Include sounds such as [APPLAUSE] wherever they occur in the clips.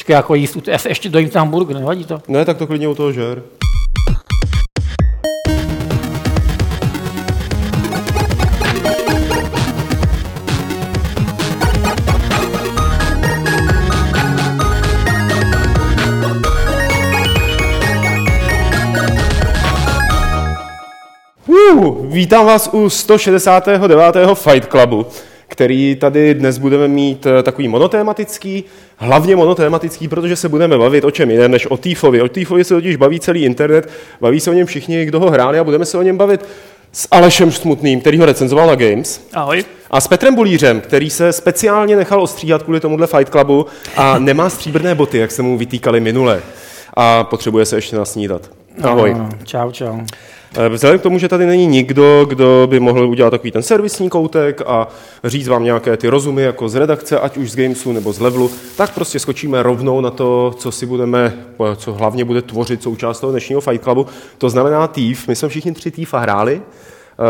Počkej, jako jíst, se ještě ten hamburger, nevadí to? Ne, tak to klidně u toho žer. Uh, vítám vás u 169. Fight Clubu, který tady dnes budeme mít eh, takový monotématický, hlavně monotématický, protože se budeme bavit o čem jiném než o Týfovi. O Týfovi se totiž baví celý internet, baví se o něm všichni, kdo ho hráli a budeme se o něm bavit s Alešem Smutným, který ho recenzoval na Games. Ahoj. A s Petrem Bulířem, který se speciálně nechal ostříhat kvůli tomuhle Fight Clubu a nemá stříbrné boty, jak se mu vytýkali minule. A potřebuje se ještě nasnídat. Ahoj. No, čau, čau. Eh, Vzhledem k tomu, že tady není nikdo, kdo by mohl udělat takový ten servisní koutek a říct vám nějaké ty rozumy jako z redakce, ať už z Gamesu nebo z Levelu, tak prostě skočíme rovnou na to, co si budeme, co hlavně bude tvořit součást toho dnešního Fight Clubu. To znamená Thief. My jsme všichni tři Thiefa hráli.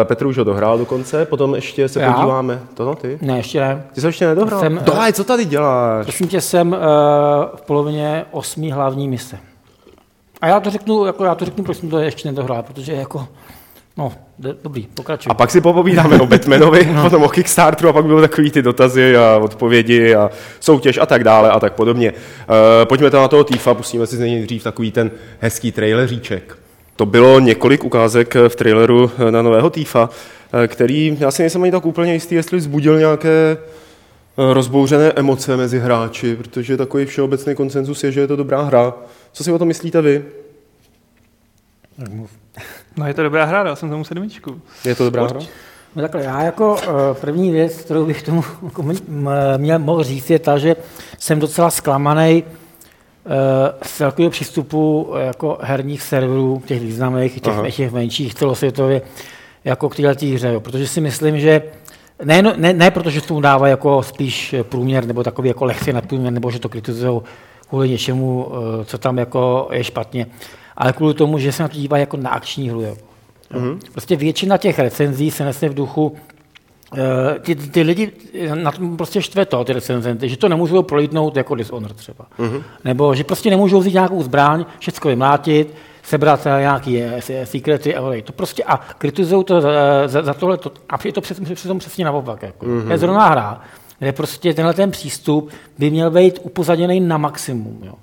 Eh, Petr už ho dohrál dokonce, potom ještě se Já? podíváme. To no, ty? Ne, ještě ne. Ty jsi ho ještě nedohrál? Jsem, eh, Dohaj, co tady děláš? Prosím tě, jsem uh, v polovině osmý hlavní mise. A já to řeknu, jako já to řeknu, proč jsem to ještě nedohrál, protože jako, no, dobrý, pokračuj. A pak si popovídáme o Batmanovi, [LAUGHS] no. potom o Kickstarteru a pak budou takový ty dotazy a odpovědi a soutěž a tak dále a tak podobně. Uh, pojďme to na toho Týfa, pustíme si z něj dřív takový ten hezký traileříček. To bylo několik ukázek v traileru na nového Týfa, eh, který, já si nejsem ani tak úplně jistý, jestli vzbudil nějaké eh, rozbouřené emoce mezi hráči, protože takový všeobecný konsenzus je, že je to dobrá hra. Co si o tom myslíte vy? [LAUGHS] No je to dobrá hra, dal jsem tomu sedmičku. Je to dobrá hra? No takhle, já jako uh, první věc, kterou bych tomu [LAUGHS] jako měl mohl říct, je ta, že jsem docela zklamaný uh, z celkového přístupu eh, jako herních serverů, těch významných, i těch, Aha. těch menších celosvětově, jako k této hře, jo. protože si myslím, že ne, no, ne, ne protože tomu dává jako spíš průměr, nebo takový jako lehce nadprůměr, nebo že to kritizují kvůli něčemu, eh, co tam jako je špatně, ale kvůli tomu, že se na to dívá jako na akční hru. Jo. Mm-hmm. Prostě většina těch recenzí se nese v duchu, eh, ty, ty lidi na tom prostě štve to, ty recenzenty, že to nemůžou prolítnout jako Dishonored třeba. Mm-hmm. Nebo že prostě nemůžou vzít nějakou zbraň, všechno vymlátit, sebrat eh, nějaký se- sekrety a. To prostě a kritizují to za, za, za tohle a je to přes, přitom přesně naopak. Jako. Mm-hmm. To je zrovna hra, kde prostě tenhle ten přístup by měl být upozaděný na maximum. Jo.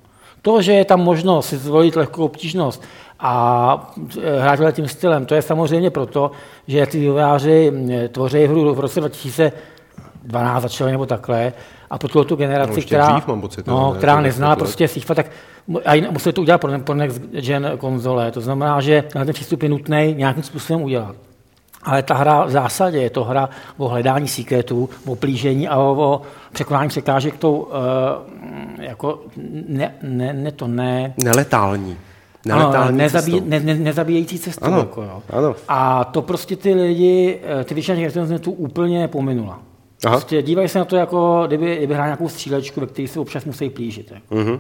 To, že je tam možnost si zvolit lehkou obtížnost a eh, hrát tím stylem, to je samozřejmě proto, že ty vývojáři tvoří hru v roce 2012 začali nebo takhle a pro tu generaci, No, která, dřív mám pocit, no, ne? která neznala prostě FIFA, tak a museli to udělat pro, pro next gen konzole. To znamená, že ten přístup je nutný nějakým způsobem udělat. Ale ta hra v zásadě je to hra o hledání sekretů, o plížení a o, překonání překážek tou, uh, jako ne, ne, ne, to ne, Neletální. ano, nezabí, cestou. ne, ne, nezabíjející cestou. Ano, Jako, jo. ano. A to prostě ty lidi, eh, ty většina těch recenzentů úplně pominula. Aha. Prostě dívají se na to, jako kdyby, kdyby hráli nějakou střílečku, ve které se občas musí plížit. Jako.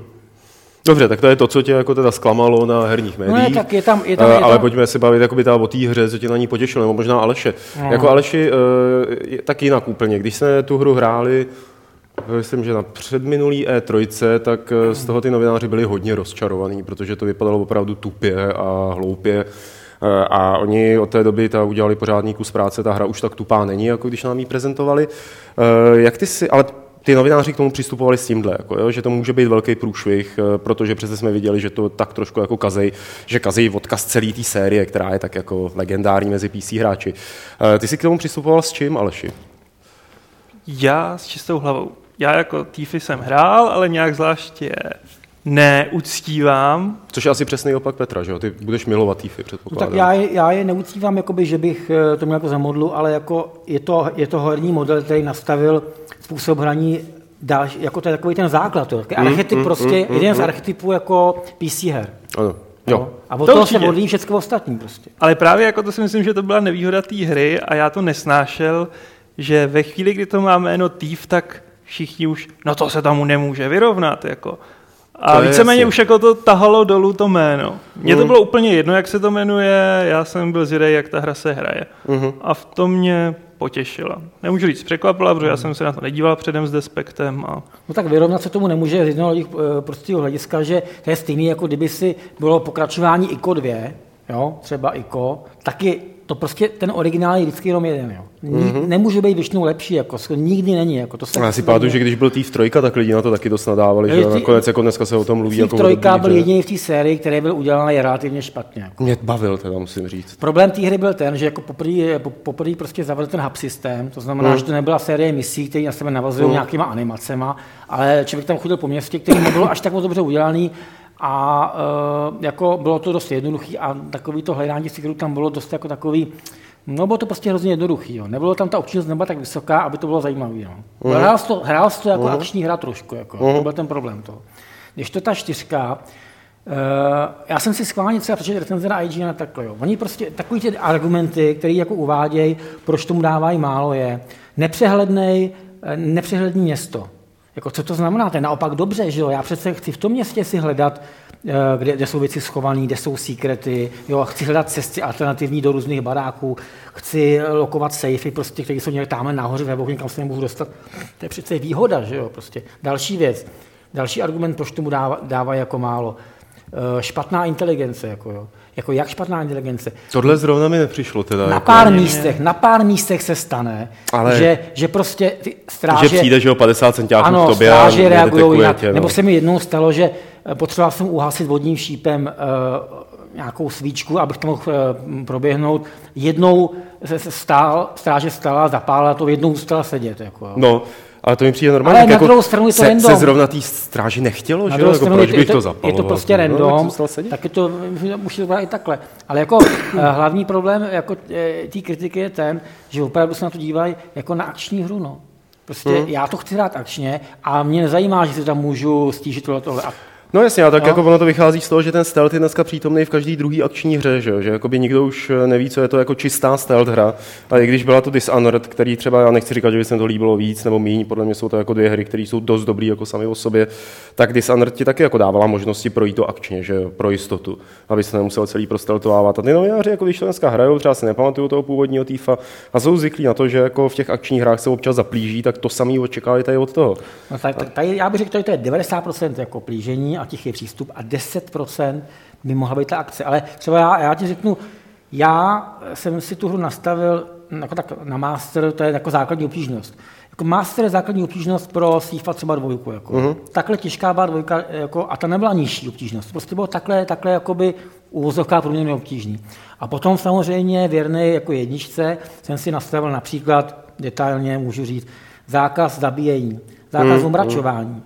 Dobře, tak to je to, co tě jako teda zklamalo na herních médiích. No tak je tam- je tam- Eh, je ale tam- pojďme se bavit jakoby o té hře, co tě na ní potěšilo, nebo možná Aleše. No. Jako Aleši, eh, tak jinak úplně. Když jsme tu hru hráli, eh, myslím, že na předminulý E3, tak z toho ty novináři byli hodně rozčarovaní, protože to vypadalo opravdu tupě a hloupě. A oni od té doby ta udělali pořádný kus práce, ta hra už tak tupá není, jako když nám ji prezentovali. Jak ty si, ale ty novináři k tomu přistupovali s tímhle, jako, jo, že to může být velký průšvih, eh, protože přece jsme viděli, že to tak trošku jako kazej, že kazej odkaz celé té série, která je tak jako legendární mezi PC hráči. Eh, Ty jsi k tomu přistupoval s čím, Aleši? Já s čistou hlavou. Já jako Týfy jsem hrál, ale nějak zvláště neuctívám. Což je asi přesný opak Petra, že jo? Ty budeš milovat Týfy, No, předpokládám. tak já, je- já je neuctívám, jakoby, že bych eh, to měl jako za modlu, ale jako je, to, je to herní model, který nastavil způsob hraní další, jako to je takový ten základ, to, Mm, archetyp prostě, jeden z archetypů jako PC her. Ano. Jo. A od To toho se určitě. odvíjí všechno ostatní prostě. Ale právě jako to si myslím, že to byla nevýhoda té hry a já to nesnášel, že ve chvíli, kdy to má jméno Thief, tak všichni už, no to se tomu nemůže vyrovnat. Jako. A To víceméně už jako to tahalo dolů to jméno. Mně to Mm. bylo úplně jedno, jak se to jmenuje, já jsem byl zvědavý, jak ta hra se hraje. Mhm. A v tom mě potěšila. Nemůžu říct překvapila, protože já jsem se na to nedíval předem s Despektem. A... No tak vyrovnat se tomu nemůže z jednoho eh, prostého hlediska, že to je stejný, jako kdyby si bylo pokračování ICO 2, jo, třeba ICO, taky to prostě ten originál je vždycky jenom jeden. Jo. Mm-hmm. Nemůže být většinou lepší, jako, nikdy není. Jako, to se Já si pamatuju, že když byl Thief 3, tak lidi na to taky dost nadávali, že ty- nakonec jako dneska se o tom mluví. Jako o 3 dobrý byl jediný v té sérii, který byl udělaný relativně špatně. Jako. Mě bavil teda, musím říct. Problém té hry byl ten, že jako poprvé, po- poprvé prostě zavedl ten hub systém, to znamená, Hmm. že to nebyla série misí, které na sebe navazují nějakýma animacema, ale člověk tam chodil po městě, který nebylo až tak moc dobře udělaný a uh, jako bylo to dost jednoduchý a takový to hledání secretů tam bylo dost jako takový, no bylo to prostě hrozně jednoduchý, jo. nebylo tam ta občinnost nebyla tak vysoká, aby to bylo zajímavé. Jo. Hmm. Hrál to, hrál to jako akční hra trošku, jako, to byl ten problém toho. Když to ta čtyřka, Uh, já jsem si schválně třeba přečetl recenze na IGN a takhle. Jo. Oni prostě takový ty argumenty, které jako uvádějí, proč tomu dávají málo, je nepřehlednej, eh, nepřehledný město. Jako, co to znamená? To je naopak dobře, že jo? Já přece chci v tom městě si hledat, eh, kde, kde jsou věci schované, kde jsou sekrety, jo? chci hledat cesty alternativní do různých baráků, chci lokovat safety, prostě, které jsou někde tamhle nahoře ve bohu, kam se nemůžu dostat. To je přece výhoda, že jo? Prostě. Další věc, další argument, proč tomu dává, dávají jako málo. Eh, špatná inteligence, jako, jo. Jako jak špatná inteligence. Tohle zrovna mi nepřišlo teda. Na jako, pár místech, na pár místech se stane, Ale- že, že prostě ty že stráže... přijde, že o 50 centiáků ano, k tobě a stráže reagují jinak. tě, no. Nebo se mi jednou stalo, že eh, potřeboval jsem uhasit vodním šípem uh, nějakou svíčku, abych to mohl uh, proběhnout. Jednou se stál, stráže stala, zapálila to, jednou zůstala sedět. Jako, jo. No, ale to mi přijde normálně. Ale tak na jako druhou stranu je to se, random. se zrovna té stráži nechtělo, Na že jo? Jako, proč je to, bych je to to, je zapaloval? to prostě No, tak random, zůstal sedět. tak je to, může to být i takhle. Ale jako [COUGHS] eh, hlavní problém jako eh, té kritiky je ten, že opravdu se na to dívají jako na akční hru. No. Prostě Hmm. já to chci hrát akčně a mě nezajímá, že si tam můžu stížit tohle, tohle. A No jasně, a tak No. jako ono to vychází z toho, že ten stealth je dneska přítomný v každé druhé akční hře, že, jo? že jakoby nikdo už neví, co je to jako čistá stealth hra. A i když byla to Dishonored, který třeba, já nechci říkat, že by se mi to líbilo víc nebo míň, podle mě jsou to jako dvě hry, které jsou dost dobré jako sami o sobě, tak Dishonored ti taky jako dávala možnosti projít to akčně, že pro jistotu, aby se nemusel celý prosteltovávat. A ty novináři, jako když to dneska hrajou, třeba si nepamatují toho původního týfa a jsou zvyklí na to, že jako v těch akčních hrách se občas zaplíží, tak to samý očekávají tady od toho. No, tak, tak, tady, já bych řekl, že to je 90% jako plížení a tichý přístup a 10% by mohla být ta akce. Ale třeba já, já ti řeknu, já jsem si tu hru nastavil jako tak na master, to je jako základní obtížnost. Jako master je základní obtížnost pro FIFA třeba dvojku. Jako. Uh-huh. Takhle těžká byla dvojka jako, a ta nebyla nižší obtížnost. Prostě bylo takhle, takhle jakoby uvozovká průměrně obtížný. A potom samozřejmě věrný jako jedničce jsem si nastavil například, detailně můžu říct, zákaz zabíjení, zákaz umračování.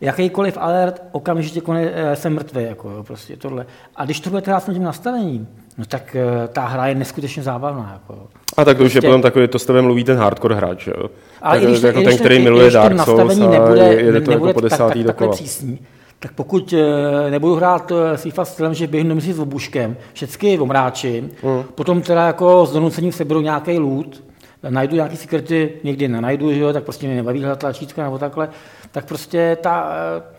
Jakýkoliv alert, okamžitě kone, eh, jsem mrtvý, jako jo, prostě tohle. A když to budete hrát s tím nastavením, no tak eh, ta hra je neskutečně zábavná. Jako. jo. A tak to už je Prostě- potom takový, to s tebe mluví ten hardcore hráč, jo? Ale tak, i když, to- jako i ten, když to- který i miluje Dark Souls nastavení a nebude, jede to nebude jako po tak, tak, desátý takhle dokola. přísný, tak pokud eh, nebudu hrát s FIFA stylem, že běhnu si s obuškem, všechny omráčím, Hmm. potom teda jako s donucením seberu nějaký loot, najdu nějaký sekrety, někdy nenajdu, že jo, tak prostě mě nebaví hledat tlačítka nebo takhle, tak prostě ta,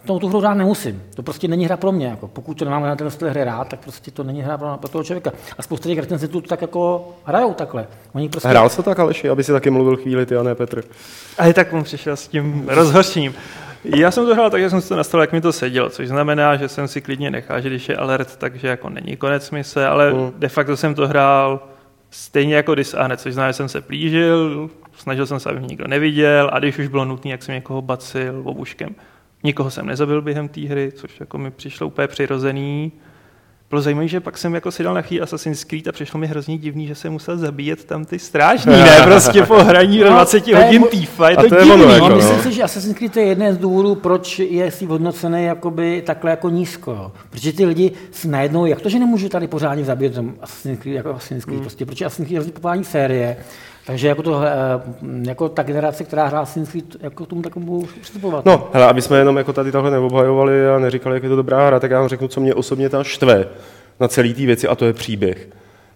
to, tu hru hrát nemusím. To prostě není hra pro mě. Jako. Pokud to nemám na ten styl hry rád, tak prostě to není hra pro, pro toho člověka. A spousta těch recenzentů to tak jako hrajou takhle. Oni prostě, Hrál to tak, Aleši, aby si taky mluvil chvíli, ty a ne Petr. A i tak on přišel s tím rozhořčením. Já jsem to hrál tak, že jsem si to nastavil, jak mi to sedělo, což znamená, že jsem si klidně nechal, že když je alert, takže jako není konec mise, ale Mm. de facto jsem to hrál stejně jako Dishonored, což znamená, že jsem se plížil, snažil jsem se, aby mě nikdo neviděl a když už bylo nutné, jak jsem někoho bacil obuškem. Nikoho jsem nezabil během té hry, což jako mi přišlo úplně přirozený. Bylo zajímavé, že pak jsem jako si dal na chvíli Assassin's Creed a přišlo mi hrozně divný, že jsem musel zabíjet tam ty strážní, ne [LAUGHS] prostě po hraní do No, 20 to je hodin týfa, je a to, to je divný. ono, No, jako, no. myslím si, že Assassin's Creed je jeden z důvodů, proč je si hodnocený jakoby takhle jako nízko. Protože ty lidi si najednou, jak to, že nemůžu tady pořádně zabít ten Assassin's Creed, jako Assassin's Creed, Hmm. prostě, protože Assassin's Creed je hrozně populární série, takže jako, to, eh, jako ta generace, která hrá Assassin's Creed, jako k tomu takovou přistupovat. No, hele, aby jsme jenom jako tady takhle neobhajovali a neříkali, jak je to dobrá hra, tak já vám řeknu, co mě osobně ta štve na celý té věci, a to je příběh.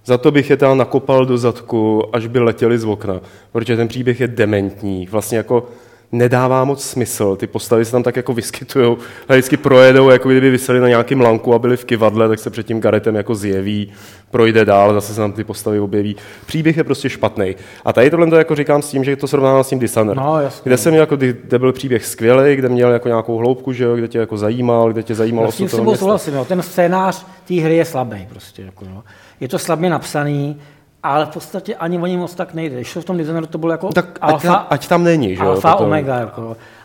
Za to bych je tam nakopal do zadku, až by letěli z okna, protože ten příběh je dementní. Vlastně jako nedává moc smysl. Ty postavy se tam tak jako vyskytují a vždycky projedou, jako kdyby vyseli na nějakém lanku a byli v kivadle, tak se před tím Garetem jako zjeví, projde dál, zase se tam ty postavy objeví. Příběh je prostě špatný. A tady tohle to jako říkám s tím, že to srovnávám s tím Dishonored. No, kde jsem měl jako, kde byl příběh skvělý, kde měl jako nějakou hloubku, že jo, kde tě jako zajímal, kde tě zajímalo S tím osud s města. souhlasím, jo. ten scénář té hry je slabý prostě. Jako, jo. Je to slabě napsaný, ale v podstatě ani o něm moc tak nejde. Když to v tom designeru to bylo jako Tak ať, alfa, tam, ať tam není, že jo. alfa potom. omega. Jako.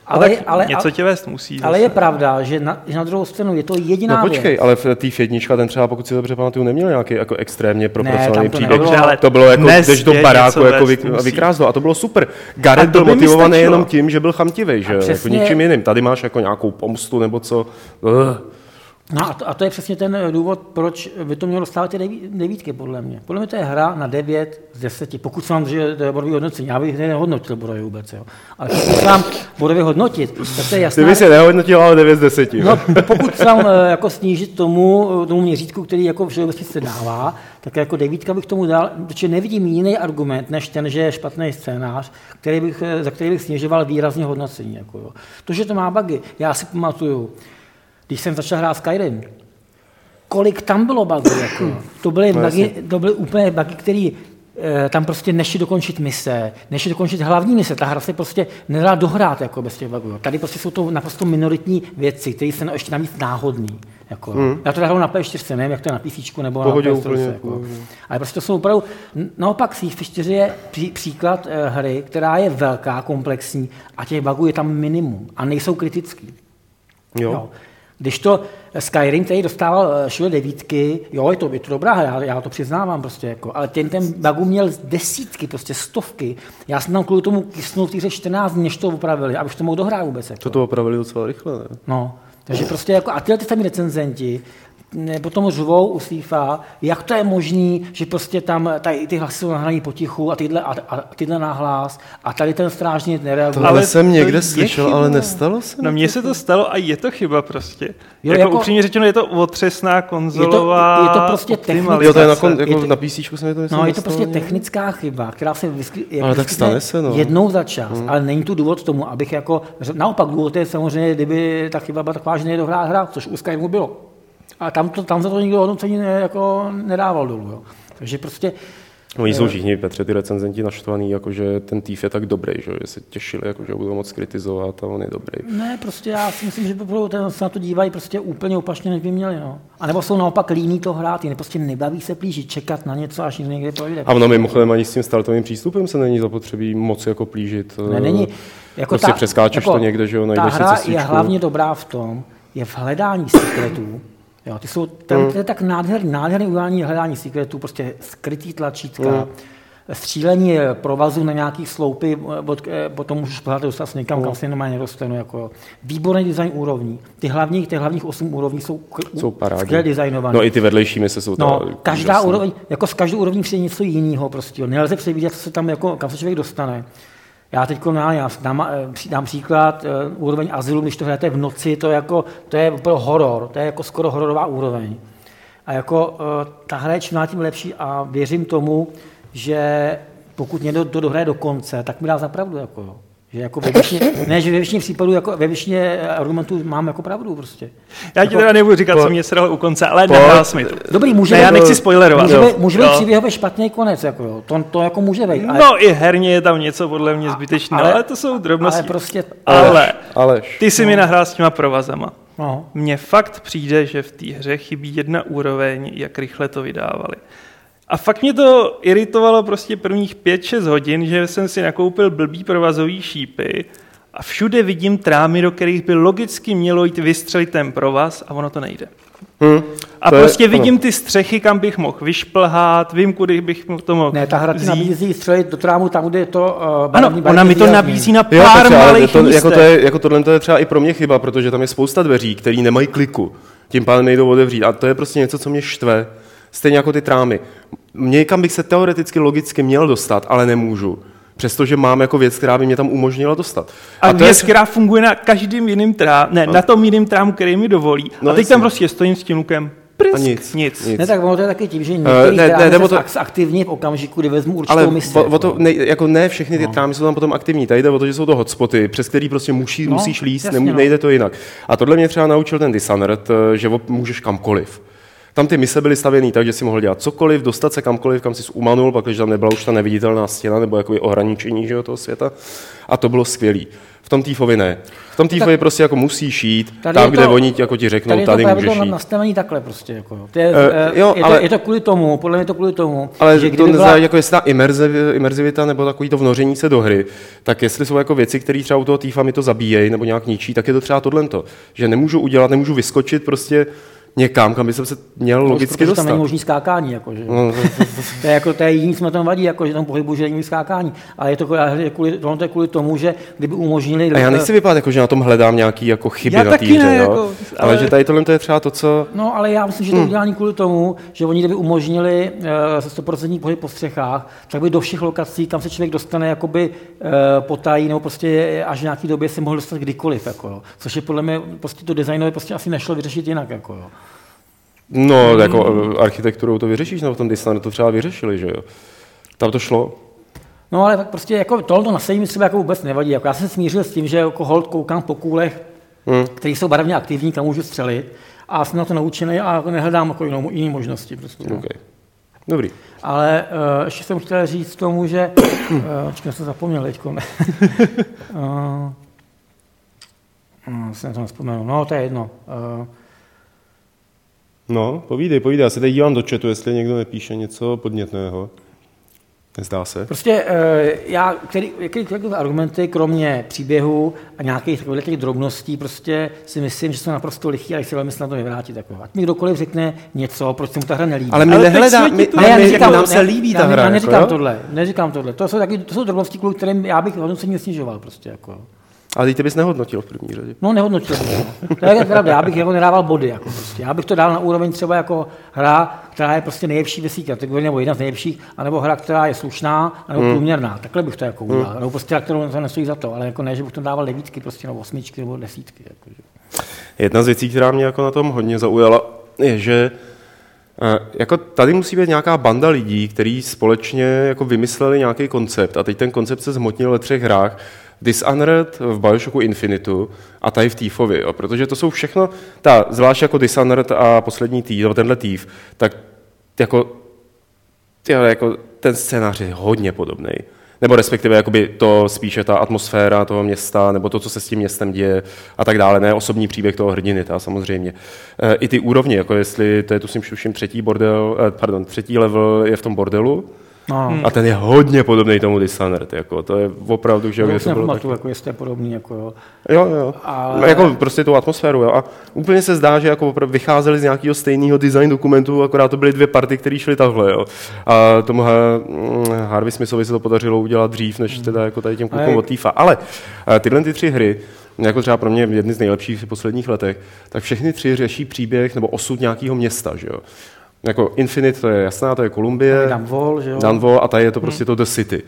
Ale, Ale, tak ale, něco tě vést musí. ale zase. je pravda, že na, že na druhou stranu je to jediná No počkej, věc. ale v té jednička ten třeba, pokud si dobře pamatuju, neměl nějaký jako extrémně propracovaný to příběh. ale to bylo jako, jdeš do baráku jako vy, musí. vykrásno a to bylo super. A Garet to byl motivovaný jenom tím, že byl chamtivý, že jo, jako přesně- ničím jiným. Tady máš jako nějakou pomstu nebo co. Ugh. No a to, a to je přesně ten důvod, proč by to mělo dostávat ty deví- devítky, podle mě. Podle mě to je hra na 9 z 10, pokud se vám že to je bodový hodnocení. Já bych nehodnotil bodově vůbec, jo. Ale pokud se vám bodově hodnotit, tak to je Ty jasná bys je nehodnotil, ale 9 z 10. jo. No, pokud se vám eh, jako snížit tomu, eh, tomu měřítku, který jako všeobecně se dává, tak jako devítka bych tomu dal, protože nevidím jiný argument, než ten, že je špatný scénář, který bych, eh, za který bych snižoval výrazně hodnocení. Jako jo. To, že to má bugy, já si pamatuju, když jsem začal hrát Skyrim, kolik tam bylo bugů. Jako. To, byly No, bugy, to byly úplně bugy, který eh, tam prostě nešli dokončit mise, nešli dokončit hlavní mise. Ta hra se prostě nedá dohrát jako bez těch bugů. Tady prostě jsou to naprosto minoritní věci, které jsou ještě navíc náhodný. Jako. Mm. Já to hraju na P4, nevím, jak to je na PC nebo Pohodě na úplně, PS3. Jako. pohodě. Ale prostě to jsou opravdu, naopak Thief 4 je pří, příklad eh, hry, která je velká, komplexní a těch bugů je tam minimum a nejsou kritický. Jo. Jo. Když to Skyrim, který dostával eh, všude devítky, jo, je to, je to dobrá hra, já, já to přiznávám prostě, jako, ale ten, ten bugů měl desítky, prostě stovky. Já jsem tam kvůli tomu kysnul v té hře 14 dní, než to opravili, abych to mohl dohrát vůbec. Jako. To to opravili docela rychle, ne? No, takže prostě jako, a tyhle ty sami recenzenti ne, potom řvou u FIFA, jak to je možný, že prostě tam tady, ty hlasy jsou nahraný potichu a tyhle, a, a tyhle nahlas a tady ten strážník nereaguje. Tohle Ale jsem to někde je slyšel, chyba. ale nestalo se. No mně se to stalo a je to chyba prostě. Jo, jako, jako- upřímně řečeno, je to otřesná konzolová je to prostě optimalizace. Jo, to je na, kon, Je jako to- na PC se mi to myslím No, je to prostě technická chyba, která se vysky, jak Ale tak vyskytne stane se, no. jednou za čas, hmm. ale není tu důvod k tomu, abych jako, naopak důvod je samozřejmě, kdyby ta chyba byla taková, že nejde dohrát hra, což u Skyrimu bylo. A tam, to, tam za to nikdo hodnocení ne, jako nedával dolů. Jo. Takže prostě Oni jsou všichni, Petře, ty recenzenti naštvaný, jakože ten týf je tak dobrý, že, že se těšili, jako, že ho budou moc kritizovat a on je dobrý. Ne, prostě já si myslím, že ten se na to dívají prostě úplně opačně, než by měli. No. A nebo jsou naopak líní to hrát, jinak prostě nebaví se plížit, čekat na něco, až někde projde. A ono mimochodem ani s tím startovým přístupem se není zapotřebí moc jako plížit. Ne, není, jako prostě přeskáčeš to někde, že jo, Ta najdeš si hra je cestičku. hlavně dobrá v tom, je v hledání sekretů. Jo, ty jsou, tam, Hmm. to je tak nádherný, nádherný udělání hledání sekretů, prostě skrytý tlačítka, hmm. střílení provazu na nějaký sloupy, eh, od, eh, potom můžeš pořád dostat se někam, Hmm. kam se normálně nedostanu. Jako, výborný design úrovní. Ty hlavních, ty hlavních osm úrovní jsou, Jsou skvěle designované. No i ty vedlejší mise jsou No, každá úroveň, jako s každou úrovní přijde něco jiného prostě. Nelze předvídat, co se tam, jako, kam se člověk dostane. Já teď já dám, eh, dám příklad, eh, úroveň azylu, když to hrajete v noci, to je, jako, to je úplně horor, to je jako skoro hororová úroveň. A jako eh, ta hra je čím tím lepší a věřím tomu, že pokud někdo to dohraje do konce, tak mi dá za pravdu. Jako, jo. Že jako ve většině, ne, že ve většině případů, jako ve většině argumentů mám jako pravdu prostě. Já ti Jako- teda nebudu říkat, po- co mě sralo u konce, ale po- nehlás mi to. Dobrý, může Ne, já nechci spoilerovat. Může Jo. může být Jo. příběhově špatný konec, jako jo. To, to jako může být. ale- No i herně je tam něco podle mě zbytečné, ale, ale to jsou drobnosti. Ale prostě, Ale Aleš. ty si mi nahrál s těma provazama. no, Mně fakt přijde, že v té hře chybí jedna úroveň, jak rychle to vydávali. A fakt mě to iritovalo prostě prvních 5-6 hodin, že jsem si nakoupil blbý provazový šípy a všude vidím trámy, do kterých by logicky mělo jít vystřelit ten provaz a ono to nejde. Hm, A to je- prostě ano. vidím ty střechy, kam bych mohl vyšplhat, vím, kudy bych to mohl ne, ta hra ti nabízí střelit do trámu tam, kde je to uh, Ano, barevný- ona mi to nabízí na Jo, pár ale malých to, jako, místech. to je, jako tohle to je třeba i pro mě chyba, protože tam je spousta dveří, které nemají kliku. Tím pádem nejdou otevřít. A to je prostě něco, co mě štve. Stejně jako ty trámy. Někam bych se teoreticky logicky měl dostat, ale nemůžu. Přestože mám jako věc, která by mě tam umožnila dostat. A, to je, věc, která funguje na každým jiným trám, ne, na tom jiným trámu, který mi dovolí. No a teď jasně. tam prostě stojím s tím lukem, Prsk, A nic. nic. Nic. Ne, tak ono to je taky tím, že některý ne, ne, ne, ne, nebo to... to- aktivně v okamžiku, kdy vezmu určitou Ale misi. o, o to, jako. ne, jako ne všechny ty trámy jsou tam potom aktivní. Tady jde o to, že jsou to hotspoty, přes který prostě musí, No, no, musíš líst, jasně, nemů, no. nejde to jinak. A tohle mě třeba naučil ten Dishonored, eh, že můžeš kamkoliv. Tam ty mise byly stavěný tak, že si mohl dělat cokoliv, dostat se kamkoliv, kam si umanul, pak když tam nebyla už ta neviditelná stěna nebo jakoby ohraničení že jo, toho světa. A to bylo skvělý. V tom Týfovi ne. V tom Týfovi prostě jako musíš jít Tady tam, je kde to- oni ti jako ti řeknou, Tady tady, to právě můžeš to jít. nastavení takhle prostě. Jako, jo. to je, eh, jo, je, ale- to, je, to, kvůli tomu, podle mě je to kvůli tomu, Ale že to neznamená, byla, jako jestli ta imerziv, imerzivita nebo takový to vnoření se do hry, tak jestli jsou jako věci, které třeba u toho týfa mi to zabíjejí nebo nějak ničí, tak je to třeba tohle. Že nemůžu udělat, nemůžu vyskočit prostě někam, kam by jsem se měl logicky protože tam dostat. není možný skákání. Jako, že? No, to je, jako, to je jediný, co mi tam vadí, jako, že tam pohybu, že není skákání. Ale je to, kvůli, to je kvůli tomu, že kdyby umožnili... a já nechci vypadat jako, že na tom hledám nějaký jako chyby Já na ne, jo? jako, ale... ale- že tady tohle to je třeba to, co... No, ale já myslím, že to je udělané kvůli tomu, že oni kdyby umožnili uh, 100% pohyb po střechách, tak by do všech lokací, tam se člověk dostane jakoby uh, potají, nebo prostě až v nějaký době se mohl dostat kdykoliv. Jako, jo. Což je podle mě, prostě to designově prostě asi nešlo vyřešit jinak. Jako, jo. No, jako eh, architekturou to vyřešíš, nebo v tom designu to třeba vyřešili, že jo? Tam to šlo. No ale tak prostě jako tohle nasadení mi třeba jako vůbec nevadí. Jako já jsem se smířil s tím, že jako hold koukám po kůlech, Hmm. které jsou barevně aktivní, kam můžu střelit. A jsem na to naučený a nehledám jako jinou, jiný možnosti. Prostě, no. Okay. Dobrý. Ale uh, ještě jsem chtěl říct tomu, že... Uh, počkej, jsem zapomněl teď. uh, [LAUGHS] se na to nespomenu. No, to je jedno. Uh, No, povídej, povídej. Já se teď dívám do chatu, jestli někdo nepíše něco podnětného. Nezdá se. Prostě uh, já, který, jakýkoliv argumenty, kromě příběhu a nějakých takových těch drobností, prostě si myslím, že jsou naprosto lichý a já si velmi snadno vyvrátit. Jako. Ať mi kdokoliv řekne něco, proč se mu ta hra nelíbí. Ale my Ale nehledá, my, ale já my, neříkám, nám ne- se líbí ta já, hra. Já neříkám jako, tohle, neříkám tohle. To jsou, taky, to jsou drobnosti, kvůli kterým já bych hodnocení nesnižoval. Prostě, jako. Ale teď ty bys nehodnotil v první řadě. No nehodnotil bych to. To je pravda, já bych jako nedával body. Jako prostě. Já bych to dal na úroveň třeba jako hra, která je prostě nejlepší kategorii, nebo jedna z nejlepších, anebo hra, která je slušná, anebo Hmm. průměrná. Takhle bych to jako udělal. Nebo prostě hra, kterou to nestojí za to, ale jako ne, že bych to dával devítky, prostě, nebo osmičky, nebo desítky. Jako, že. Jedna z věcí, která mě jako na tom hodně zaujala, je, že eh, jako tady musí být nějaká banda lidí, kteří společně jako vymysleli nějaký koncept a teď ten koncept se zhmotnil ve třech hrách. Dishonored v Bioshocku Infinitu a tady v Thiefovi, jo, protože to jsou všechno, ta, zvlášť jako Dishonored a poslední Thief, nebo tenhle Thief, tak jako, tyjo, jako ten scénář je hodně podobný. Nebo respektive jakoby to spíše ta atmosféra toho města, nebo to, co se s tím městem děje a tak dále. Ne osobní příběh toho hrdiny, ta samozřejmě. E, I ty úrovně, jako jestli to je tuším, tuším třetí bordel, eh, pardon, třetí level je v tom bordelu, No, a ten je hodně podobný tomu Dishonored, jako to je opravdu, že bylo tak... nepamatuju, jako jestli je podobný. Jako, jo. Jo, jo. Ale- No, jako prostě tu atmosféru, jo. A úplně se zdá, že jako opravdu vycházeli z nějakého stejného design dokumentu, akorát to byly dvě party, které šly takhle, jo. A tomu mm, Harvey Smithovi se to podařilo udělat dřív, než teda jako tady těm klukům od Tifa. Ale eh, tyhle ty tři hry, jako třeba pro mě jedny z nejlepších v posledních letech, tak všechny tři řeší příběh nebo osud nějakého města, že jo. Jako Infinite, to je jasná, to je Kolumbie. Dunwall, že jo. A tady je to prostě to The City.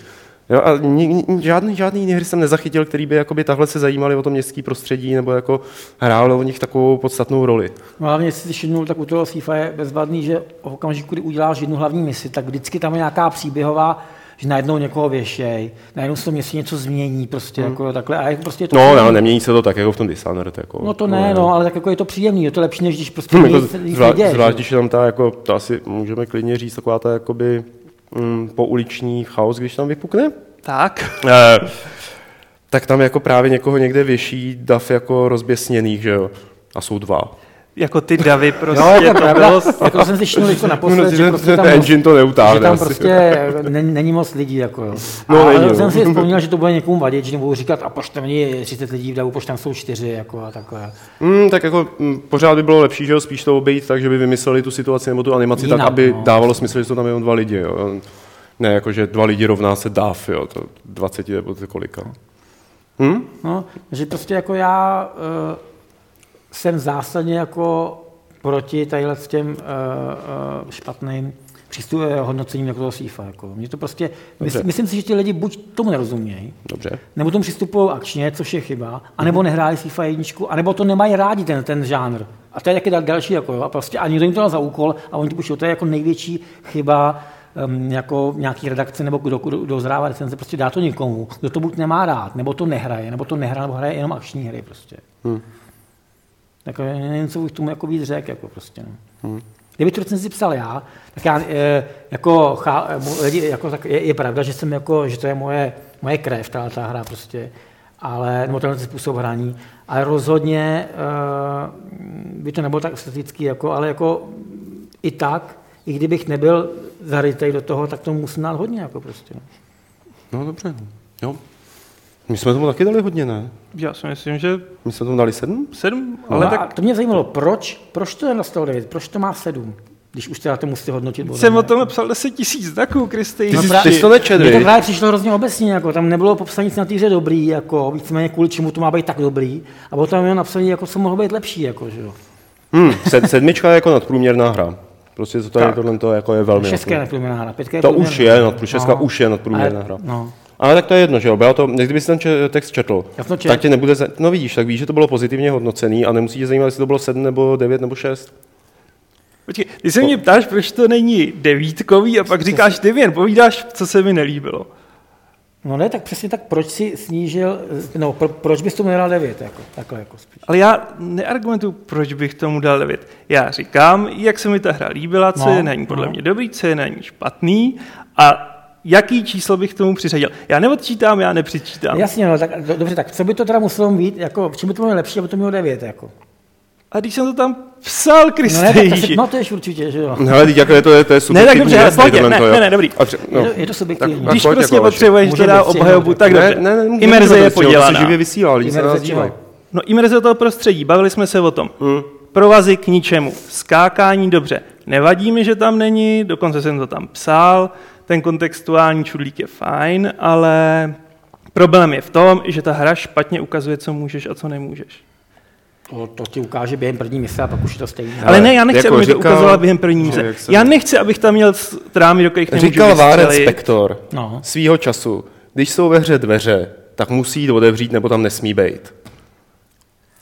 Jo, a ni, ni, žádný, žádný jiný hry jsem nezachytil, který by jakoby tahle se zajímali o to městské prostředí nebo jako hráli o nich takovou podstatnou roli. No hlavně, jestli si všimnul, tak u toho FIFA je bezvadný, že v okamžiku, kdy uděláš jednu hlavní misi, tak vždycky tam je nějaká příběhová, že najednou někoho věšej, najednou se to městě něco změní, prostě jako takhle. A jako prostě je to No, no, nemění se to tak jako v tom Dishonored. Jako, no to ne, no, ale tak jako je to příjemný, je to lepší, než když prostě [LAUGHS] Jako, nic, nic zvlášť, neděje. zvlášť, že? když je tam ta, jako, to asi můžeme klidně říct, taková ta jakoby mm, pouliční chaos, když tam vypukne. Tak. Eh, tak tam jako právě někoho někde věší dav jako rozběsněných, že jo. A jsou dva. Jako ty davy prostě. Jo, je to pravda, bylo... jako jsem si všiml teďko naposled, No, že ten- prostě ten tam, engine to neutáhne že tam prostě [LAUGHS] není, není moc lidí. Jako, jo. No, a není, jsem no. si vzpomněl, že to bude někomu vadit, že nebudou říkat, a poš tam není 30 lidí v davu, poš tam jsou čtyři, jako a takhle. Mm, tak jako mm, pořád by bylo lepší, že jo, spíš to obejít tak, že by vymysleli tu situaci nebo tu animaci Jinak, tak, aby no. dávalo smysl, že jsou tam jenom dva lidi. Jo. Ne, jako že dva lidi rovná se dáv, jo, to 20 nebo to kolika. Hm? No, že prostě jako já uh, jsem zásadně jako proti tadyhle s těm uh, uh, špatným přístupem hodnocením jako toho SIFA. Jako. Mě to prostě, Dobře. mys, myslím si, že ti lidi buď tomu nerozumějí, Dobře. nebo tomu přistupují akčně, což je chyba, anebo nehráli FIFA jedničku, anebo to nemají rádi ten, ten žánr. A to je taky dal- další, jako, jo, a prostě a někdo jim to dal za úkol a oni to píšou, to je jako největší chyba um, jako nějaký redakce nebo kdo, kdo, kdo zrává recenze, prostě dá to někomu, kdo to buď nemá rád, nebo to nehraje, nebo to nehraje, nebo hraje jenom akční hry prostě. Hmm. Tak eh, nevím, co bych tomu jako víc řekl, jako prostě. No. Hmm. Kdyby tu recenzi psal já, tak já e, jako, chá, e, lidi, jako tak je, je, pravda, že jsem jako, že to je moje, moje krev, ta, ta hra prostě, ale, nebo tenhle způsob hraní, ale rozhodně e, by to nebylo tak estetický, jako, ale jako i tak, i kdybych nebyl zarytej do toho, tak to musím dát hodně, jako prostě. No, no dobře, jo. My jsme tomu taky dali hodně, ne? Já si myslím, že... My jsme tomu dali sedm? Sedm, no, ale no, tak... To mě zajímalo, proč, proč to je na 109, proč to má sedm? Když už teda to musíte hodnotit. Bodem, Jsem o tom napsal 10 tisíc znaků, Kristý. No, ty jsi to nečetl, Mně to právě přišlo hrozně obecně, jako, tam nebylo popsaní nic na týře dobrý, jako, víceméně kvůli čemu to má být tak dobrý, a potom mělo napsaní, jako, co mohlo být lepší, jako, že jo. Hmm, sedmička je jako nadprůměrná hra. Prostě to tady tohle to jako je velmi... Šestka je nadprůměrná hra, pětka je To už je, nadprůměrná, no. už je nadprůměrná hra. No. Ale tak to je jedno, že jo? Já to, kdyby si ten text četl, čet. tak tě nebude, no vidíš, tak víš, že to bylo pozitivně hodnocený a nemusí tě zajímat, jestli to bylo 7 nebo 9 nebo 6. Počkej, ty se mě ptáš, proč to není devítkový a pak říkáš devět, povídáš, co se mi nelíbilo. No ne, tak přesně tak, proč si snížil, no pro, proč bys tomu nedal 9, jako, takhle jako spíš. Ale já neargumentuju, proč bych tomu dal 9. Já říkám, jak se mi ta hra líbila, co no, je na ní podle no. mě dobrý, co je na ní špatný a jaký číslo bych tomu přiřadil. Já neodčítám, já nepřičítám. Jasně, no, tak, do, dobře, tak co by to teda muselo být, jako, čím by to bylo lepší, aby to mělo 9, jako? A když jsem to tam psal, Kristej. No, ne, no to je určitě, že jo. No, ale teď jako je to, je, to je subjektivní. Ne, tak dobře, pojď, ne, ne, ne, dobrý. A, no. je, to, je to subjektivní. Tak, když prostě jako potřebuješ teda obhajobu, tak dobře. Ne, ne, ne, Imerze je podělaná. živě vysílal, lidi se nás dívají. No imerze toho prostředí, bavili jsme se o tom. Hmm. Provazy k ničemu, skákání dobře. Nevadí mi, že tam není, dokonce jsem to tam psal, ten kontextuální čudlík je fajn, ale problém je v tom, že ta hra špatně ukazuje, co můžeš a co nemůžeš. To, to ti ukáže během první mise a pak už je to stejné. Ale ne, já nechci, jako aby mi to ukazovala během první mise. Já nechci, abych tam měl trámy, do kterých nemůžu Říkal Váren Spektor no. svýho času, když jsou ve hře dveře, tak musí jít otevřít, nebo tam nesmí být.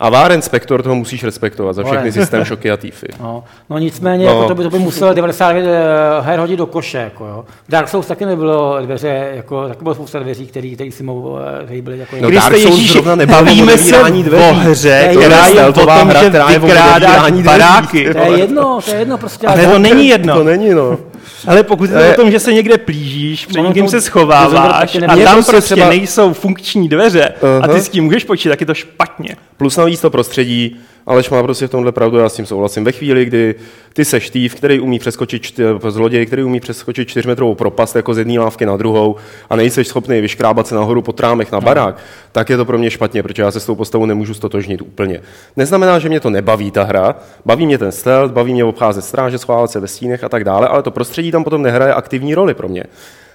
A Váren Spektor toho musíš respektovat za všechny systém šoky a týfy. [LAUGHS] No, no nicméně, no. Jako to, by, to by musel 99 eh, her hodit do koše. Jako, jo. Dark Souls taky nebylo dveře, jako, taky bylo spousta dveří, který, který si mohou, eh, který byly jako... No Dark Souls zrovna nebavíme se o hře, která je o tom, že vykrádáš baráky. To je jedno, to je jedno prostě. Ale to není jedno. To není, no. Ale pokud je o tom, že se někde plížíš, před někým se schováváš a tam prostě třeba... nejsou funkční dveře a ty s tím můžeš počítat, tak je to špatně. Plus navíc to prostředí, Aleš má prostě v tomhle pravdu, já s tím souhlasím. Ve chvíli, kdy ty seš týv, který umí přeskočit, čty, zloděj, který umí přeskočit čtyřmetrovou propast jako z jedné lávky na druhou a nejseš schopný vyškrábat se nahoru po trámech na no. barák, no. tak je to pro mě špatně, protože já se s tou postavou nemůžu stotožnit úplně. Neznamená, že mě to nebaví ta hra, baví mě ten stealth, baví mě obcházet stráže, schovávat se ve stínech a tak dále, ale to prostředí tam potom nehraje aktivní roli pro mě.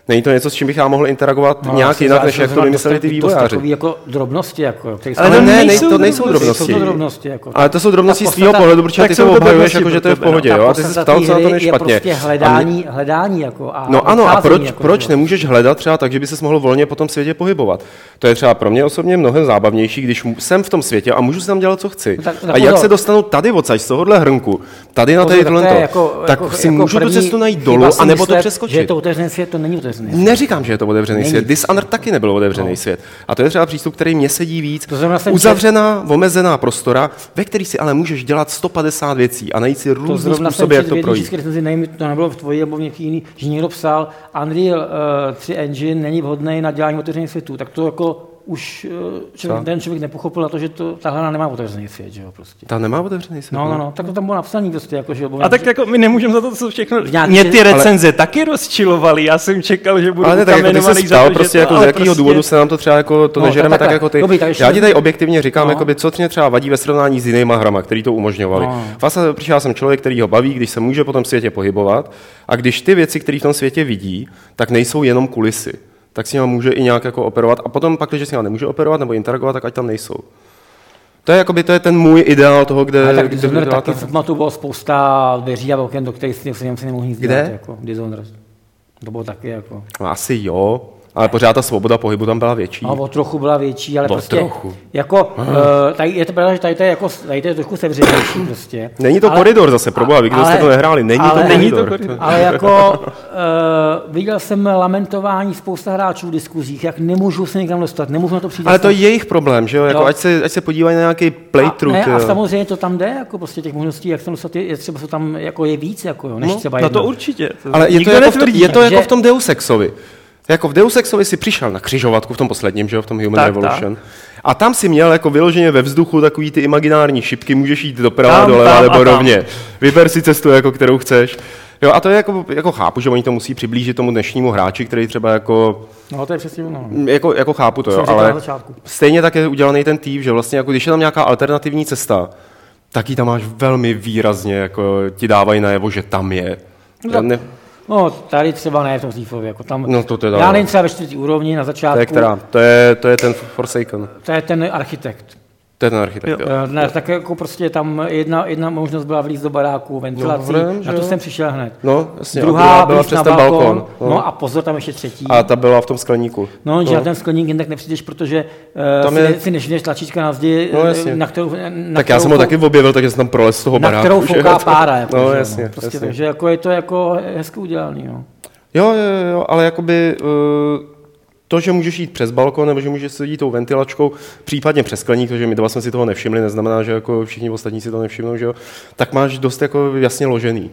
Není to něco, s čím bych já mohl interagovat no, nějak jinak, než jak to vymysleli ty vývojáři. To jako drobnosti. Jako, ale, ne, nejsou, to nejsou drobnosti. Jsou to drobnosti jako, ale to jsou drobnosti z tvého pohledu, protože ty to obhajuješ, jako, že to je v pohodě. Jo? A ty se ptal, co na to je špatně. Prostě hledání, hledání jako a No ano, a proč, jako, proč nemůžeš hledat třeba tak, že by se mohl volně po tom světě pohybovat? To je třeba pro mě osobně mnohem zábavnější, když jsem v tom světě a můžu si tam dělat, co chci. No a jak se dostanu tady odsaď z tohohle hrnku, tady na tady tohle, jako- tak jako- si můžu tu cestu najít dolů, anebo to přeskočit. Že to otevřený svět, to není otevřený Neříkám, že je to otevřený Není. svět. Dishonored taky nebyl otevřený no. svět. A to je třeba přístup, který mě sedí víc. To Uzavřená, čet... omezená prostora, ve který si ale můžeš dělat 150 věcí a najít si různý způsoby, jak to projít. Nevím, to nebylo v tvoji nebo v něký jiný, že někdo psal, Unreal uh, 3 Engine není vhodný na dělání otevřených světů. Tak to jako už eh, člověk, ten člověk nepochopil na to, že to, ta hra nemá otevřený svět, že jo, prostě. Ta nemá otevřený svět? No, no, no, tak to tam bylo napsané prostě, jako, že A tak že... jako my nemůžeme za to, co všechno, mě ty recenze ale... taky rozčilovaly, já jsem čekal, že budu ale tak jako ty se prostě jako z jakého prostě... důvodu se nám to třeba jako, to no, nežereme tak, tak, jako ty. Dobrý, tak já ti tady objektivně říkám, no. jakoby, co mě třeba vadí ve srovnání s jinýma hrama, který to umožňovali. No. Vlastně přišel jsem člověk, který ho baví, když se může po tom světě pohybovat a když ty věci, které v tom světě vidí, tak nejsou jenom kulisy tak s nimi může i nějak jako operovat. A potom pak, když s nimi nemůže operovat nebo interagovat, tak ať tam nejsou. To je, jakoby, to je ten můj ideál toho, kde... Ale tak kde, kde taky ta... bylo spousta dveří a oken, do kterých si, si nemohl nic Kde? jako Dishonored. To bylo taky jako... No, asi jo, Ale pořád ta svoboda pohybu tam byla větší. No, o trochu byla větší, ale O prostě trochu. jako, uh, tady je to pravda, že tady to je, jako, tady to je trošku sevřenější prostě. Není to ale, koridor zase, proboha, vy, kdo jste to nehráli, není ale, to Není to koridor. koridor. Ale jako uh, viděl jsem lamentování spousta hráčů v diskuzích, jak nemůžu se někam dostat, nemůžu na to přijít. Ale to je jejich problém, že jo? Jako, Jo. ať, se, ať se podívají na nějaký a, playthrough. ne, ty a jo. samozřejmě to tam jde, jako prostě těch možností, jak se dostat, je, je třeba jsou tam jako je víc, jako jo, než No, třeba No jedna. to určitě. To Ale je to, nikdo jako v, je to jako v tom Deus Exovi. Jako v Deus Exovi si přišel na křižovatku v tom posledním, že jo, v tom Human Tak, Revolution. A tam si měl jako vyloženě ve vzduchu takový ty imaginární šipky, můžeš jít doprava, Tam, doleva tam nebo rovně. Vyber si cestu, jako kterou chceš. Jo, a to je jako, jako chápu, že oni to musí přiblížit tomu dnešnímu hráči, který třeba jako, No to je přesně ono. jako, jako chápu to, jo, ale stejně tak je udělaný ten tým, že vlastně jako když je tam nějaká alternativní cesta, tak ji tam máš velmi výrazně, jako ti dávají najevo, že tam je. Já ne, No, tady třeba ne v tom Thiefově, jako tam, No, to teda já ne. nevím, třeba ve čtvrtý úrovni na začátku, to je která? To je, to je ten Forsaken. to je ten architekt. To je ten architekt, jo. Eh, Ne, tak jako prostě tam jedna, jedna možnost byla vlíz do baráku, ventilací, No, vrem, na to jo. jsem přišel hned. No, jasně. Druhá byla vlíz přes na ten balkon, balkon. no. a pozor, tam ještě třetí. a ta byla v tom skleníku. No, že na ten skleník jen tak nepřijdeš, protože Tam uh, si, je- je... si nešvneš tlačítka na zdi, No, eh, jasně. na kterou, na Tak já kterou jsem ho taky objevil, takže jsem tam prolez z toho na baráku. kterou že? fouká pára. Jako, No, jo, jasně, prostě, jasně. Takže jako je to jako hezky udělaný. No. Jo, jo, jo, ale jakoby uh, to, že můžeš jít přes balkon, nebo že můžeš sedět tou ventilačkou, případně přes skleník, protože my dva jsme si toho nevšimli, neznamená, že jako všichni ostatní si to nevšimnou, že jo, tak máš dost jako jasně ložený.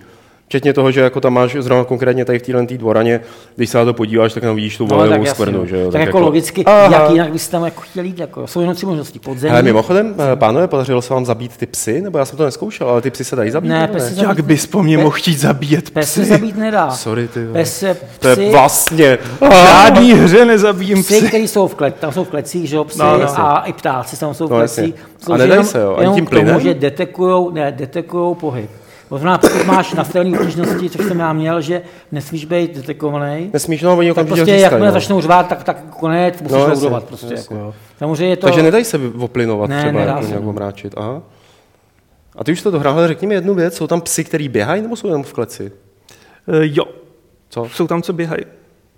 Včetně toho, že jako tam máš zrovna konkrétně tady v téhle tý dvoraně, když se na to podíváš, tak tam vidíš tu No, tak volejovou jasně, skvrnu, no. že jo. Tak, jako logicky, Aha. jak jinak byste tam jako chtěli jít. Jako. Jsou jenom tři možnosti. Podzemí. Hele, mimochodem, eh, pánové, podařilo se vám zabít ty psy? Nebo já jsem to neskoušel, ale ty psy se dají zabít? Ne, psy se- Jak bys po mně mohl chtít zabíjet Pes se psy? zabít nedá. Sorry, ty jo. Pes se, To je psy, vlastně... V žádný hře nezabijím psy, psy. který jsou v klet, tam jsou v klecích, že jo, psy No, no. a i ptáci tam jsou v No, klecích. A nedají se, jo? Ani jenom tím k tomu, plynem? že detekujou, ne, detekujou pohyb. To znamená, pokud máš nastavený obtížnosti, což jsem já měl, že nesmíš být detekovaný, Nesmíš, no, oni tak okamžitě prostě získají, jakmile no. začnou řvát, tak, tak konec, musíš No, no, jasně, loudovat prostě. jasně. Jako, jo. Samozřejmě je to... Takže nedají se oplinovat Ne, třeba, nedá jako se, nějak no. omráčit. Aha. A ty už to dohrál, ale řekni mi jednu věc, jsou tam psy, který běhají, nebo jsou jenom v kleci? Eh, Jo, Co? jsou tam, co běhají.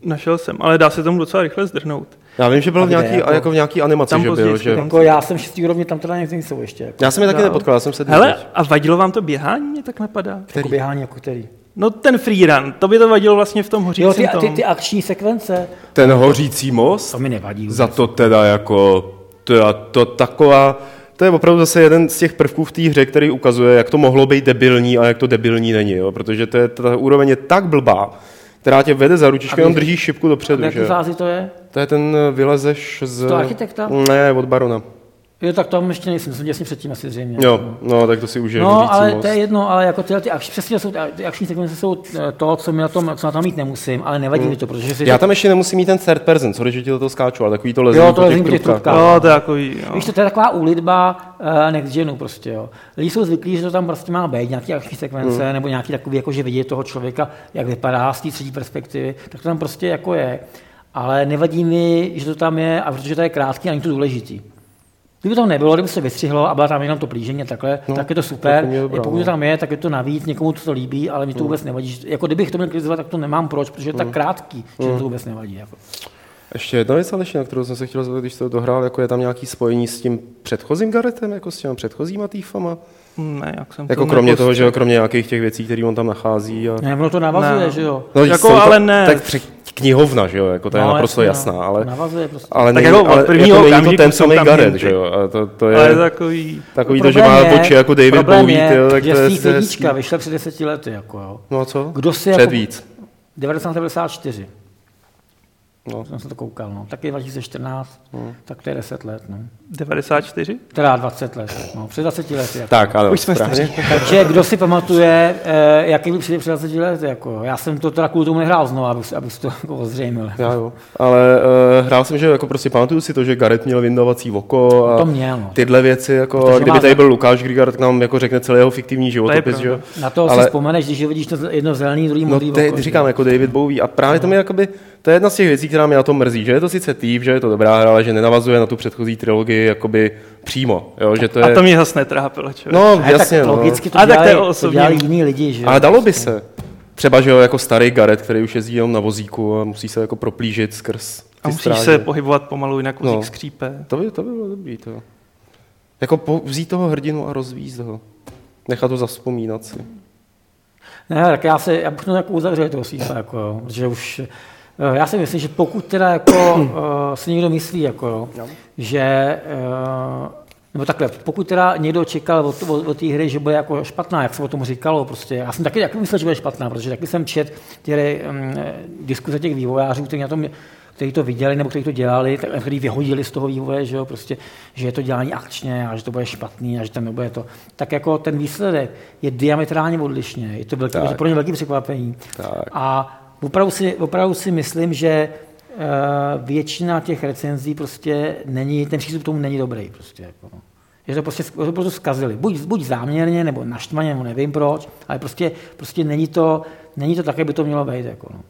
Našel jsem, ale dá se tomu docela rychle zdrhnout. Já vím, že byl v nějaký, jako? jako v nějaký animaci, Tam že byl, později že... tam- jako já jsem šestý úrovně, tam teda někdy jsou ještě. Jako, Já jsem je taky Dál. nepotkal, já jsem se Hele, a vadilo vám to běhání, mě tak napadá? jako běhání jako který. No ten freerun, to by to vadilo vlastně v tom hořícím Jo, ty, ty, tom. ty akční sekvence, Ten hořící most, to mi nevadí. za to teda jako, to, to taková, to je opravdu zase jeden z těch prvků v té hře, který ukazuje, jak to mohlo být debilní a jak to debilní není, jo? protože to je, ta úroveň je tak blbá, která tě vede za ručičku, A jenom držíš šipku V dopředu. jaké Že? fázi to je? To je ten, eh, vylezeš z... To architekta? Ne, od barona. Jo, tak tam ještě nejsem, jsem těsně předtím asi zřejmě. Jo, no, tak to si užije No, ale most. to je jedno, ale jako tyhle ty akční, přesně jsou, ty akční sekvence jsou eh, to, co, mi na tom, co na tom mít nemusím, ale nevadí mi to, protože si. Já tam ještě nemusím mít ten third person, sorry, že ti do toho skáču, ale takový to lezení Jo, to po lezení těch těch trubkách. No, to je jako, jo. Víš, to, to je taková úlitba uh, next genu prostě, jo. Lidi jsou zvyklí, že to tam prostě má být, nějaký akční sekvence, Hmm. nebo nějaký takový, jako že vidět toho člověka, jak vypadá z té třetí perspektivy, tak to tam prostě jako je. Ale nevadí mi, že to tam je, a protože to je krátký a není to důležitý. Kdyby tam nebylo, kdyby se vystřihlo a byla tam jenom to plížení a takhle, no, tak je to super. dobrá, Pokud to tam je, tak je to navíc, někomu to, to líbí, ale mi to vůbec nevadí. Jako kdybych to měl kritizovat, tak to nemám proč, protože je Hmm. tak krátký, že mi to vůbec nevadí. Jako. Ještě jedna věc, Aleši, na kterou jsem se chtěl zeptat, když to dohrál, jako je tam nějaký spojení s tím předchozím Garetem, jako s těmi předchozíma týfama? Ne, jak jsem Jako to kromě toho, že jo, kromě nějakých těch věcí, které on tam nachází. A... Ne, ono to navazuje, Ne. že jo. No, Jako, jsou to- ale ne. Tak tři, knihovna, že jo, jako to je No, naprosto jasně, jasná, no. ale, Navazuje prostě. ale, Tak není, jako ale prvního jako není to ten samý hinty. že jo, a to, to je Ale takový... takový to, že Problém má je- oči jako David problém Bowie, je, tyjo, tak že to je, Steve to je vyšla před deseti lety, jako jo. No a co? Kdo si Před jako- víc. 1994. No. Jsem se to koukal, no. Tak je 2014, tak to je 10 let, no. 94? Teda 20 let, no. Před 20 lety. Jako. Tak, ano, Už jsme správně. Takže kdo si pamatuje, eh, jaký byl před před 20 lety, jako. Já jsem to teda kvůli tomu nehrál znovu, abych, abych to [LAUGHS] jako ozřejmil. Já jo. Ale uh, hrál jsem, že jako prostě pamatuju si to, že Garet měl vyndovací oko a To měl, no. tyhle věci, jako Protože kdyby má tady byl Lukáš, kdy Garet k nám jako řekne celý jeho fiktivní životopis, že jo. Na to Ale- si vzpomeneš, když vidíš to jedno zelený, druhý No, modrý to je, oko, že? říkám, jako David Bowie. A právě to mi jakoby, to je jedna z těch věcí, která mě na tom mrzí, že je to sice týp, že je to dobrá hra, ale že nenavazuje na tu předchozí trilogii jakoby přímo, jo, že to je... A to mě zase netrápilo, člověk. No, Ne, jasně, tak no. logicky to A tak to je dělali, to dělali jiní lidi, že? Ale dalo by se. Třeba, že jo, jako starý Garet, který už jezdí jenom na vozíku a musí se jako proplížit skrz A musíš stráže. se pohybovat pomalu, jinak vozík No. skřípe. To by, to by bylo dobrý, to. Jako po, vzít toho hrdinu a rozvízt ho. Nechat to zaspomínat si. Ne, tak já, se, já bych to jako uzavřel toho sífa, jako, jo, protože už, já si myslím, že pokud teda jako uh, [COUGHS] si někdo myslí, jako, jo, že, uh, nebo takhle, pokud teda někdo čekal od, od, od té hry, že bude jako špatná, jak se o tom říkalo, prostě, já jsem taky, taky myslel, že bude špatná, protože taky jsem čet ty um, diskuze těch vývojářů, kteří na tom kteří to viděli nebo kteří to dělali, tak, kteří vyhodili z toho vývoje, že, jo, prostě, že je to dělání akčně a že to bude špatný a že tam nebude to. Tak jako ten výsledek je diametrálně odlišný. Je to velký, pro ně velký překvapení. Tak. A opravdu si, opravdu si myslím, že eh, většina těch recenzí prostě není, ten přístup k tomu není dobrý. Prostě, jako, no. Že to prostě, to prostě zkazili. Buď, buď záměrně, nebo naštvaně, nebo nevím proč, ale prostě, prostě není, to, není to tak, jak by to mělo být. Jako, no.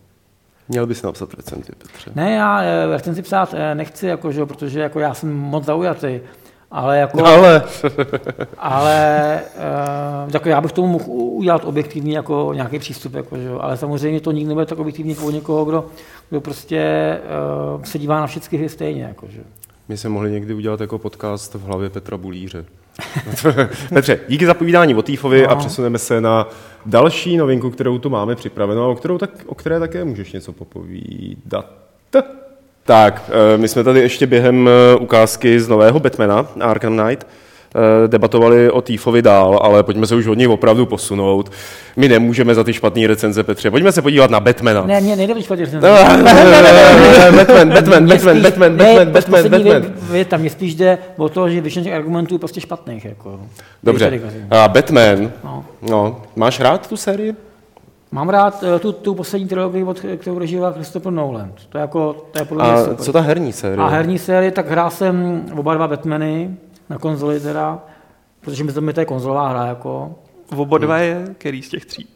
Měl bys napsat recenzi, Petře. Ne, já eh, recenzi psát eh, nechci, jako, že, protože jako já jsem moc zaujatý. Ale, jako, Ale [LAUGHS] ale uh, jako já bych tomu mohl udělat objektivní jako nějaký přístup, jako, že, jo. ale samozřejmě to nikdy nebude tak objektivní jako u někoho, kdo, kdo prostě uh, se dívá na všechny hry stejně. Jako, že. my jsme mohli někdy udělat jako podcast v hlavě Petra Bulíře. [LAUGHS] Petře, díky za povídání o Týfovi No. a přesuneme se na další novinku, kterou tu máme připravenou, o, kterou tak, o které také můžeš něco popovídat. Tak, eh, my jsme tady ještě během eh, ukázky z nového Batmana, Arkham Knight, eh, debatovali o Týfovi dál, ale pojďme se už od něj opravdu posunout. My nemůžeme za ty špatné recenze, Petře. Pojďme se podívat na Batmana. Ne, mě nejde špatně recenzi. [LAUGHS] Batman, Batman, Batman, Batman, ne, Batman, Batman, Batman. Věta, mně spíš jde o to, že většina těch argumentů je prostě špatných. Jako, Dobře. A Batman, No. no, máš rád tu sérii? Mám rád eh, tu, tu poslední trilogii, od, kterou režíroval Christopher Nolan. To je, jako, to je podle mě A super. co ta herní série? A herní série, tak hrál jsem oba dva Batmany na konzoli teda, protože mi to, mi to je konzolová hra, jako. V oba dva je, který z těch tří.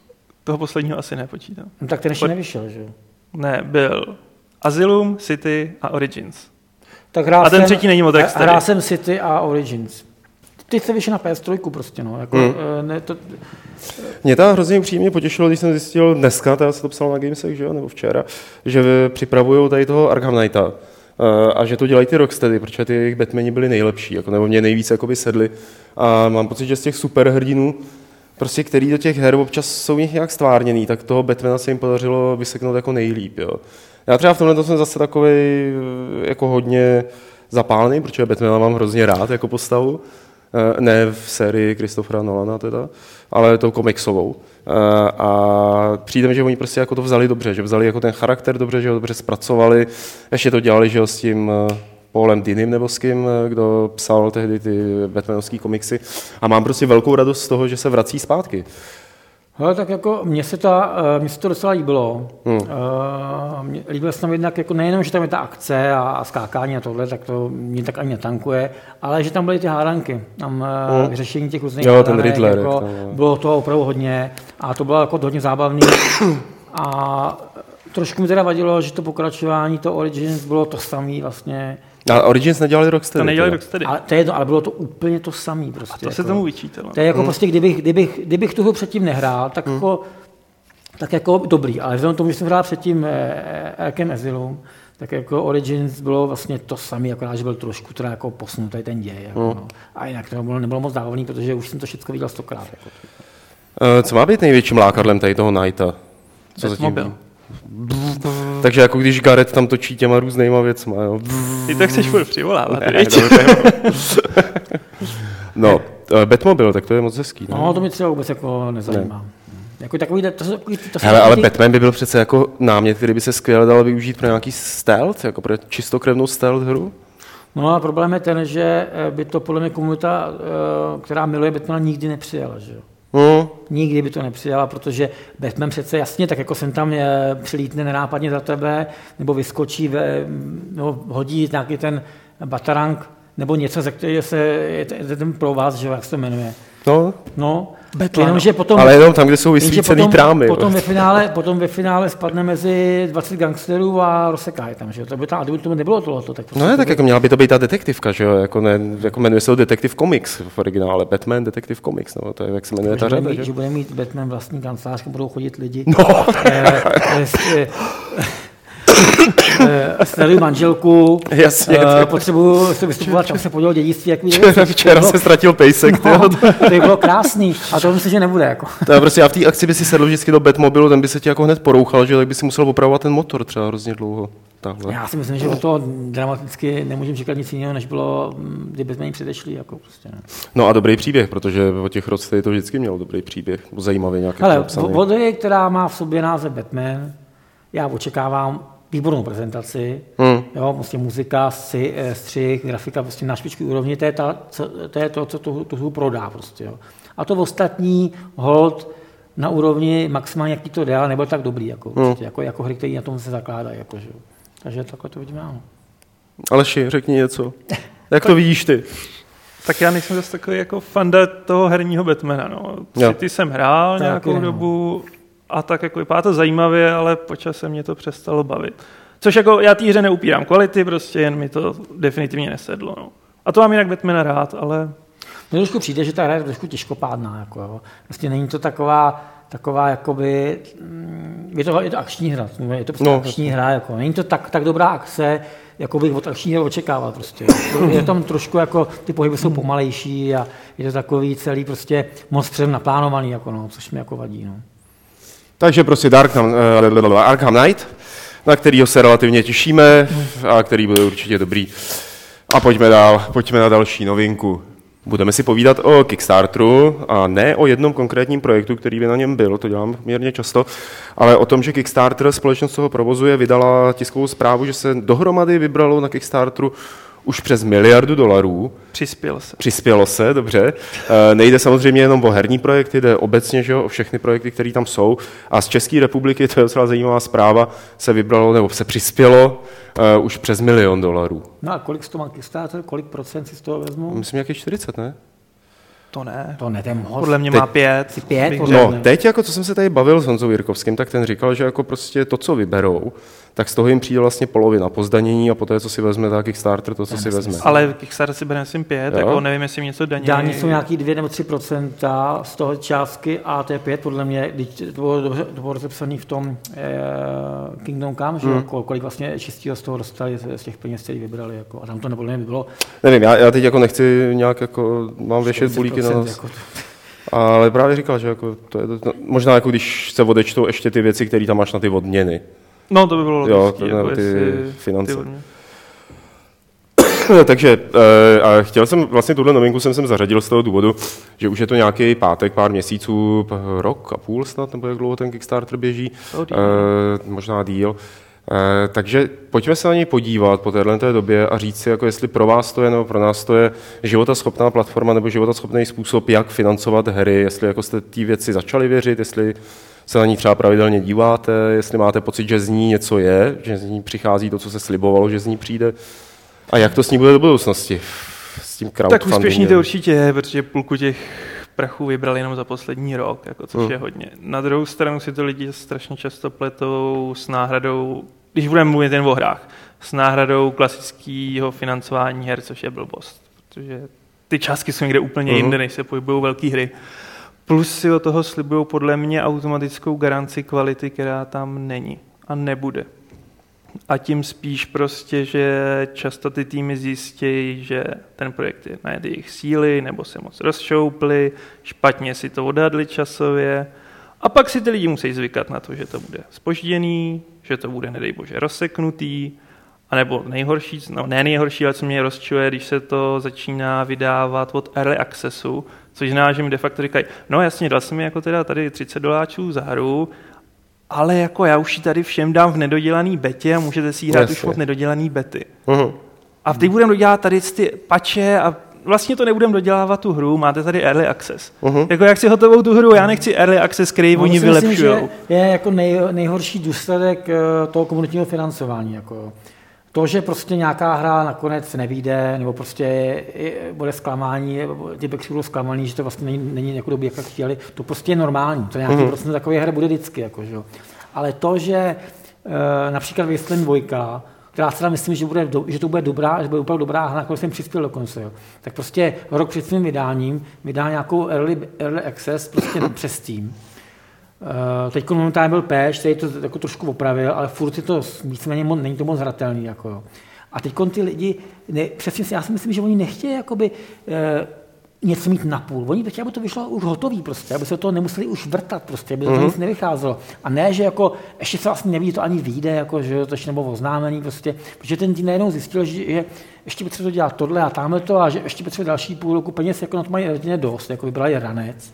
Toho posledního asi nepočítám. No, tak ten ještě Od- nevyšel, že jo. Ne, byl Asylum, City a Origins. Tak hrál A ten jsem, třetí není moc extra. Hrál jsem City a Origins. Ty se vyšel na PS3 prostě, no. Jako, eh, ne, to, Mě to hrozně příjemně potěšilo, když jsem zjistil dneska, teda se to psal na Gamesech, že jo, nebo včera, že připravují tady toho Arkham Knighta. Eh, A že to dělají ty Rocksteady, protože ty jejich Batmani byli nejlepší, jako, nebo mě nejvíc jakoby sedli. A mám pocit, že z těch superhrdinů, prostě který do těch her občas jsou v nich nějak stvárněný, tak toho Batmana se jim podařilo vyseknout jako nejlíp. Jo. Já třeba v tomhle jsem zase takový jako hodně zapálený, protože Batmana mám hrozně rád jako postavu. Eh, Ne v sérii Christophera Nolana teda, ale tou komiksovou. Eh, A přijde mi, že oni prostě jako to vzali dobře, že vzali jako ten charakter dobře, že ho dobře zpracovali. Ještě to dělali, že jo, s tím eh, Paulem Dinym nebo s kým, kdo psal tehdy ty Batmanovské komiksy. A mám prostě velkou radost z toho, že se vrací zpátky. Hele, tak jako mně se, ta, eh, mně se to docela líbilo. Hmm. Hmm. Mě, líbilo se tam jednak jako nejenom, že tam je ta akce a, a skákání a tohle, tak to mě tak ani netankuje, ale že tam byly ty hádanky, tam Hmm. hmm. řešení těch různých Jo, ten hádanek, Riddler, jako, jak tam, jo. bylo toho opravdu hodně a to bylo jako hodně zábavný. a trošku mi teda vadilo, že to pokračování, to Origins bylo to samé vlastně. A Origins nedělali Rocksteady. To nedělali. Rocksteady. Ale, to je jedno, ale bylo to úplně to samé. Prostě, A to se jako. tomu vyčítalo. To je jako prostě, kdybych, kdybych, kdybych tu hru předtím nehrál, tak, jako, tak jako dobrý, ale vzhledem k tomu, že jsem hrál předtím eh, Arkham Asylum, tak jako Origins bylo vlastně to samé, akorát, že byl trošku teda jako posunutý ten děj. Jako, no. A jinak to nebylo, nebylo moc zábavný, protože už jsem to všechno viděl stokrát. Jako. Eh, Co má být největším lákadlem tady toho Knighta? Co zatím Batmobil. vím? Takže jako když Gareth tam točí těma různýma věcma, jo. Ty to chceš furt přivolávat. Ne, to no, eh, Batmobil, tak to je moc hezký. Ne? No, to mi třeba vůbec jako nezajímá. Jako takový, to, to jsou Hele, ale takový- Batman by byl přece jako námět, který by se skvěle dal využít pro nějaký stealth, jako pro čistokrevnou stealth hru. No a problém je ten, že eh, by to podle mě komunita, eh, která miluje Batmana, nikdy nepřijala. Že jo? Hmm. Nikdy by to nepřijala, protože Batman přece jasně, tak jako jsem tam eh, přilítne nenápadně za tebe, nebo vyskočí, ve, nebo hodí nějaký ten batarang, nebo něco, ze kterého se, je ten- pro vás, že jak se to jmenuje. No, No, Batman, jenomže potom, ale jenom tam, kde jsou vysvícený potom, trámy. potom, ve finále, potom ve finále spadne mezi 20 gangsterů a rozseká je tam, že jo. To by tam, a kdyby to nebylo tohleto, tak prostě No je, to tak by- jako měla by to být ta detektivka, že jo, jako, ne, jako jmenuje se to Detective Comics v originále, Batman Detective Comics, no, to je, jak se jmenuje ta bude, řada, mít, že? že bude mít Batman vlastní kancelář, budou chodit lidi. No, Eh, eh, eh, sleduji manželku, Jasně, eh, jasně. potřebuji se vystupovat, tam se podělil dědictví, jak mi Včera, včera se ztratil pejsek. no, No. to by bylo krásný, a to myslím, že nebude. Jako. To je prostě, já v té akci by si sedl vždycky do Batmobilu, ten by se ti jako hned porouchal, že tak by si musel opravovat ten motor třeba hrozně dlouho. Takhle. Já si myslím, že o to dramaticky nemůžeme říkat nic jiného, než bylo, mm, kdyby jsme jim předešli. Jako prostě, ne. No a dobrý příběh, protože o těch Rocksteady to vždycky mělo dobrý příběh, zajímavý nějaký Ale napsaný. hry, která má v sobě název Batman, já očekávám výbornou prezentaci, Hmm. jo, prostě muzika, střih, eh, střih, grafika prostě na špičku úrovni, to je, ta, co, to, je to, co tu, tu hru prodá. Prostě, jo. A to ostatní hold na úrovni maximálně, jaký to jde, ale nebyl tak dobrý, jako, Hmm. prostě, jako, jako hry, které na tom se zakládají. Jako, že. jo. Takže takhle to vidíme. Ano. Aleši, řekni něco. [LAUGHS] Jak to vidíš ty? Tak já nejsem zase takový jako fanda toho herního Batmana. No. Ty jsem hrál Taky nějakou ne, no. A tak jako vypadá to zajímavě, ale po čase mě to přestalo bavit. Což jako já té hře neupírám kvality, prostě jen mi to definitivně nesedlo. No. A to mám jinak Batmana rád, ale Mně trošku přijde, že ta hra je trošku těžkopádná. Jako, jo. Vlastně není to taková, taková jakoby, mm, je to, je to akční hra, je to prostě No, no, akční hra, jako, není to tak, tak dobrá akce, jako bych od akční hry očekával prostě. Je tam trošku jako, ty pohyby jsou pomalejší a je to takový celý prostě moc předem naplánovaný, jako, no, což mi jako vadí. No. Takže prostě Darkham, uh, Arkham Knight, na kterýho se relativně těšíme a který bude určitě dobrý. A pojďme dál, pojďme na další novinku. Budeme si povídat o Kickstarteru a ne o jednom konkrétním projektu, který by na něm byl, to dělám mírně často, ale o tom, že Kickstarter, společnost toho provozuje, vydala tiskovou zprávu, že se dohromady vybralo na Kickstarteru už přes miliardu dolarů. přispěl se. Přispělo se, dobře. Eh, Nejde samozřejmě jenom o herní projekty, jde obecně že jo, o všechny projekty, které tam jsou. A z České republiky, to je docela zajímavá zpráva, se vybralo nebo se přispělo uh, už přes milion dolarů. no a kolik z toho má Kickstarter, kolik procent si z toho vezmu? Myslím, jak je 40, ne? To ne. To ne, ten moc. Podle mě Teď- má pět. Pět, podle. No, ne. teď, jako co jsem se tady bavil s Honzou Jirkovským, tak ten říkal, že jako prostě to, co vyberou, tak z toho jim přijde vlastně polovina po zdanění a poté, co si vezme tak Kickstarter, to, co si vezme. Ale Kickstarter si bere myslím pět, Jo. jako nevím, jestli jim něco daní. Dání jsou nějaký 2 nebo 3% z toho částky a to je 5 podle mě, když to bylo, dobře, to bylo rozepsané v tom eh, Kingdom Come, že Hmm. mm. kol, kolik vlastně čistého z toho dostali z, z těch peněz, které vybrali. Jako, a tam to nebylo, bylo Nevím, já, já teď jako nechci nějak jako, mám věšet bulíky na 40%, nos. Jako to, Ale právě říkal, že jako to je to, možná jako když se odečtou ještě ty věci, které tam máš na ty odměny. No, to by bylo Jo, logický, to- jako ty jestli- finance. ty. [COUGHS] Takže eh, a chtěl jsem, vlastně tuhle novinku jsem sem zařadil z toho důvodu, že už je to nějaký pátek, pár měsíců, rok a půl snad, nebo jak dlouho ten Kickstarter běží, To díl. eh, možná díl. Eh, takže pojďme se na něj podívat po téhle té době a říct si, jako jestli pro vás to je nebo pro nás to je životaschopná platforma nebo životaschopný způsob, jak financovat hry, jestli jako jste té věci začali věřit, jestli se na ní třeba pravidelně díváte, jestli máte pocit, že z ní něco je, že z ní přichází to, co se slibovalo, že z ní přijde. A jak to s ní bude do budoucnosti? S tím Tak úspěšný to určitě je, protože půlku těch prachů vybrali jenom za poslední rok, jako, což Hmm. je hodně. Na druhou stranu si to lidi strašně často pletou s náhradou, když budeme mluvit jen o hrách, s náhradou klasického financování her, což je blbost. Protože ty částky jsou někde úplně Mhm. jinde, než se pohybují velké hry. Plus si od toho slibují podle mě automatickou garanci kvality, která tam není a nebude. A tím spíš prostě, že často ty týmy zjistí, že ten projekt je na jejich síly, nebo se moc rozšoupli, špatně si to odhadli časově. A pak si ty lidi musí zvykat na to, že to bude spožděný, že to bude, nedej bože, rozseknutý, a nebo nejhorší, no ne nejhorší, ale co mě rozčuje, když se to začíná vydávat od early accessu, což znamená, že mi de facto říkají, no jasně, dal jsem mi jako teda tady 30 doláčů za hru, ale jako já už ji tady všem dám v nedodělaný betě a můžete si ji hrát už od nedodělaný bety. Mhm. A teď budeme dodělat tady ty pače a vlastně to nebudeme dodělávat tu hru, máte tady early access. Mhm. Jako jak si hotovou tu hru, já nechci early access, který No, oni vylepšují. že je jako nej, nejhorší důsledek eh, toho komunitního financování. Jako. To, že prostě nějaká hra nakonec nevíde, nebo prostě je, je, bude zklamání, ty backři budou zklamaný, že to vlastně není, není jako doby, jak chtěli, to prostě je normální. To nějaký mm-hmm. procent takové hry bude vždycky. Jako, že? Ale to, že e, například Wasteland 2, která se myslím, že, bude, do, že to bude dobrá, že bude opravdu dobrá hra, na jsem přispěl dokonce, jo. tak prostě rok před svým vydáním vydá nějakou early, early access prostě přes Steam Uh, teď momentálně byl Peš, který to jako trošku opravil, ale furt je to víceméně, není to moc hratelný. Jako, jo. A teď ty lidi, ne, přesně si, já si myslím, že oni nechtějí jakoby, uh, něco mít na půl. Oni chtějí, aby to vyšlo už hotový prostě, aby se to nemuseli už vrtat prostě, aby to mm-hmm. nic nevycházelo. A ne, že jako ještě se vlastně neví, to ani vyjde, jako, že to ještě nebo oznámený prostě, protože ten tým najednou zjistil, že, že ještě potřebuje to dělat tohle a tamhle to a že ještě potřebuje další půl roku peněz, jako na to mají dost, jako vybrali ranec.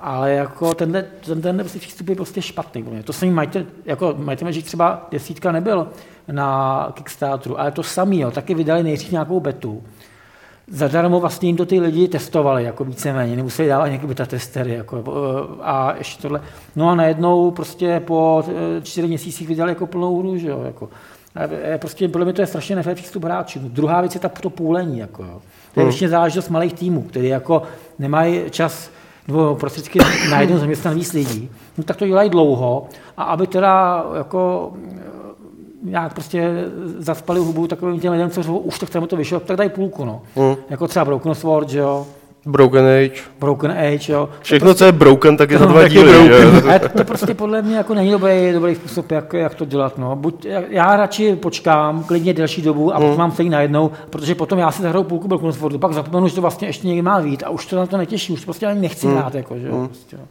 Ale jako tenhle, ten, tenhle prostě přístup je prostě špatný. To samý majte, jako majte Magic třeba desítka nebyl na Kickstarteru, ale to samý, jo, taky vydali nejdřív nějakou betu zadarmo vlastně jim to ty lidi testovali, jako víceméně, nemuseli dávat nějaké beta testery, jako, eh, a ještě tohle. No a najednou prostě po eh, čtyři měsících vydali jako plnou hru, že jo, jako. A prostě podle mě to je strašně nefér přístup hráčů. Druhá věc je ta, to půlení, jako, jo. To je hmm. záležitost malých týmů, který jako nemají čas nebo prostředky na jednu zaměstnat víc lidí, no tak to dělají dlouho a aby teda jako nějak prostě zaspali hubu takovým těm lidem, co řvou, už to chceme to vyšlo, tak dají půlku, no. Mm. Jako třeba Broken Sword, že jo. Broken Age. Broken Age, jo. Všechno, prostě, co je broken, tak je za dva díly. Ale to, to, prostě podle mě jako není dobrý, dobrý způsob, jak, jak to dělat. No. Buď, já radši počkám klidně delší dobu a mm. potom mám stejně najednou, protože potom já si zahraju půlku Broken Swordu, pak zapomenu, že to vlastně ještě někdy má být a už to na to netěší, už to prostě ani nechci mm. hrát. Jako, že, mm. prostě, no.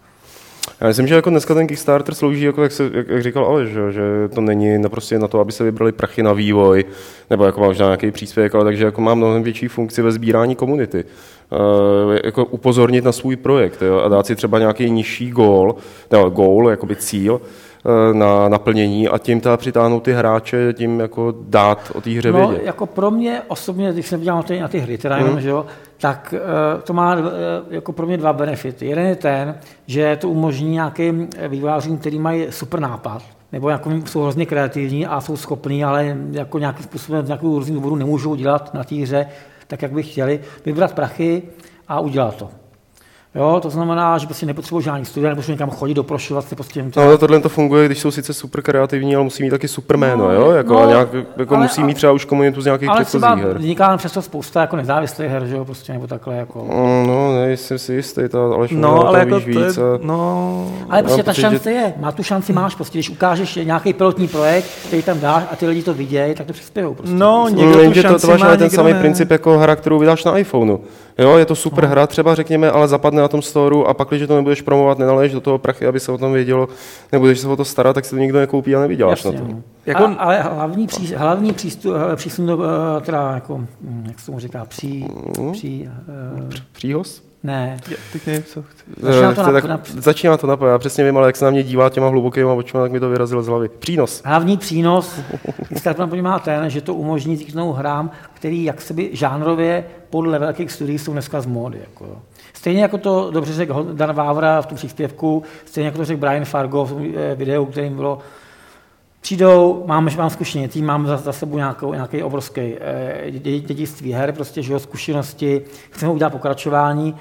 Já myslím, že jako dneska ten Kickstarter slouží, jako jak, se, jak, jak říkal Aleš, že, že to není naprosto na to, aby se vybrali prachy na vývoj, nebo jako možná nějaký příspěvek, ale takže jako má mnohem větší funkci ve sbírání komunity. Uh, jako upozornit na svůj projekt jo, a dát si třeba nějaký nižší gól, nebo goal, jakoby cíl, Eh, na naplnění a tím ta přitáhnout ty hráče, tím jako dát o té hře no, vědět. jako pro mě osobně, když se podívám na ty, na ty hry, teda jenom, mm. že jo, tak uh, to má uh, jako pro mě dva benefity. Jeden je ten, že to umožní nějakým vývojářům, který mají super nápad, nebo jako jsou hrozně kreativní a jsou schopní, ale jako nějakým způsobem z nějakého různých důvodů nemůžou dělat na té hře tak, jak by chtěli, vybrat prachy a udělat to. Jo, to znamená, že prostě nepotřebuji žádný studia, nebo někam chodit, doprošovat se prostě. No, ale tohle to funguje, když jsou sice super kreativní, ale musí mít taky super jméno, no, jo? Jako, no, nějak, jako ale, musí mít třeba už komunitu z nějakých ale předchozích her. vzniká přesto spousta jako nezávislých her, že jo, prostě, nebo takhle jako. No, no nejsem si jistý, to, ale no, ale jako víš to víc. Je, no, ale prostě ta šance je, má tu šanci máš, prostě, když ukážeš nějaký pilotní projekt, který tam dáš a ty lidi to vidějí, tak to přispějí. Prostě. No, někdo tu šanci to, to má, ten samý princip jako hra, kterou vydáš na iPhoneu. Jo, je to super no. hra, třeba řekněme, ale zapadne na tom storu a pak, když to nebudeš promovat, nenaleješ do toho prachy, aby se o tom vědělo, nebudeš se o to starat, tak si to nikdo nekoupí a nevyděláš Jasně, na to. No. Jako... A, ale hlavní, pří, hlavní přístup, eh, přístup do, eh, teda jako, hm, jak se tomu říká, pří, mm. pří, uh... příhoz? Ne. Teď nevím, co chci. Začíná to, na, tak, začíná to napojit. Já přesně vím, ale jak se na mě dívá těma hlubokýma očima, tak mi to vyrazilo z hlavy. Přínos. Hlavní přínos, když má ten, že to umožní vzniknout hrám, který jak se by žánrově podle velkých studií jsou dneska z módy. Jako. Stejně jako to dobře řekl Dan Vávra v tom příspěvku, stejně jako to řekl Brian Fargo v eh, videu, kterým bylo Přijdou, máme, mám zkušeně tým, mám za, za sebou nějakou, nějaký obrovský eh, dědictví her, prostě život, zkušenosti, chceme udělat pokračování.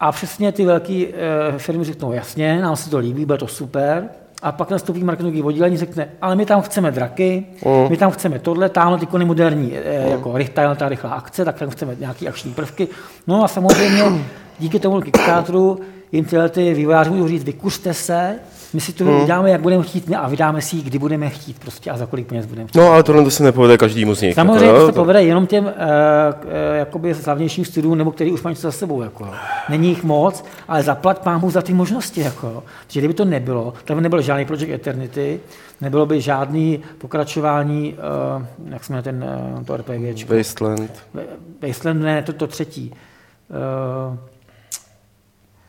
A přesně ty velké eh, firmy řeknou, jasně, nám se to líbí, bude to super, a pak nastoupí marketingový oddělení, řekne, ale my tam chceme draky, mm. my tam chceme tohle, tamhle ty moderní, eh, mm. jako rychlá, ta rychlá akce, tak tam chceme nějaké akční prvky. No a samozřejmě díky tomu Kickstarteru jim tyhle ty vývojáři můžou říct, vykuřte se, my si to hmm. uděláme, jak budeme chtít a vydáme si ji, kdy budeme chtít prostě a za kolik peněz budeme chtít. No ale tohle to se nepovede každému z nich. Samozřejmě jako, to se povede jenom těm uh, uh, jakoby slavnějším studiím, nebo který už mají za sebou. Jako. Není jich moc, ale zaplať pámu za ty možnosti. Jako. Protože kdyby to nebylo, tak by nebyl žádný Project Eternity, nebylo by žádný pokračování, uh, jak jsme ten uh, to RPG. Wasteland. Wasteland, ne, to, to třetí. Uh,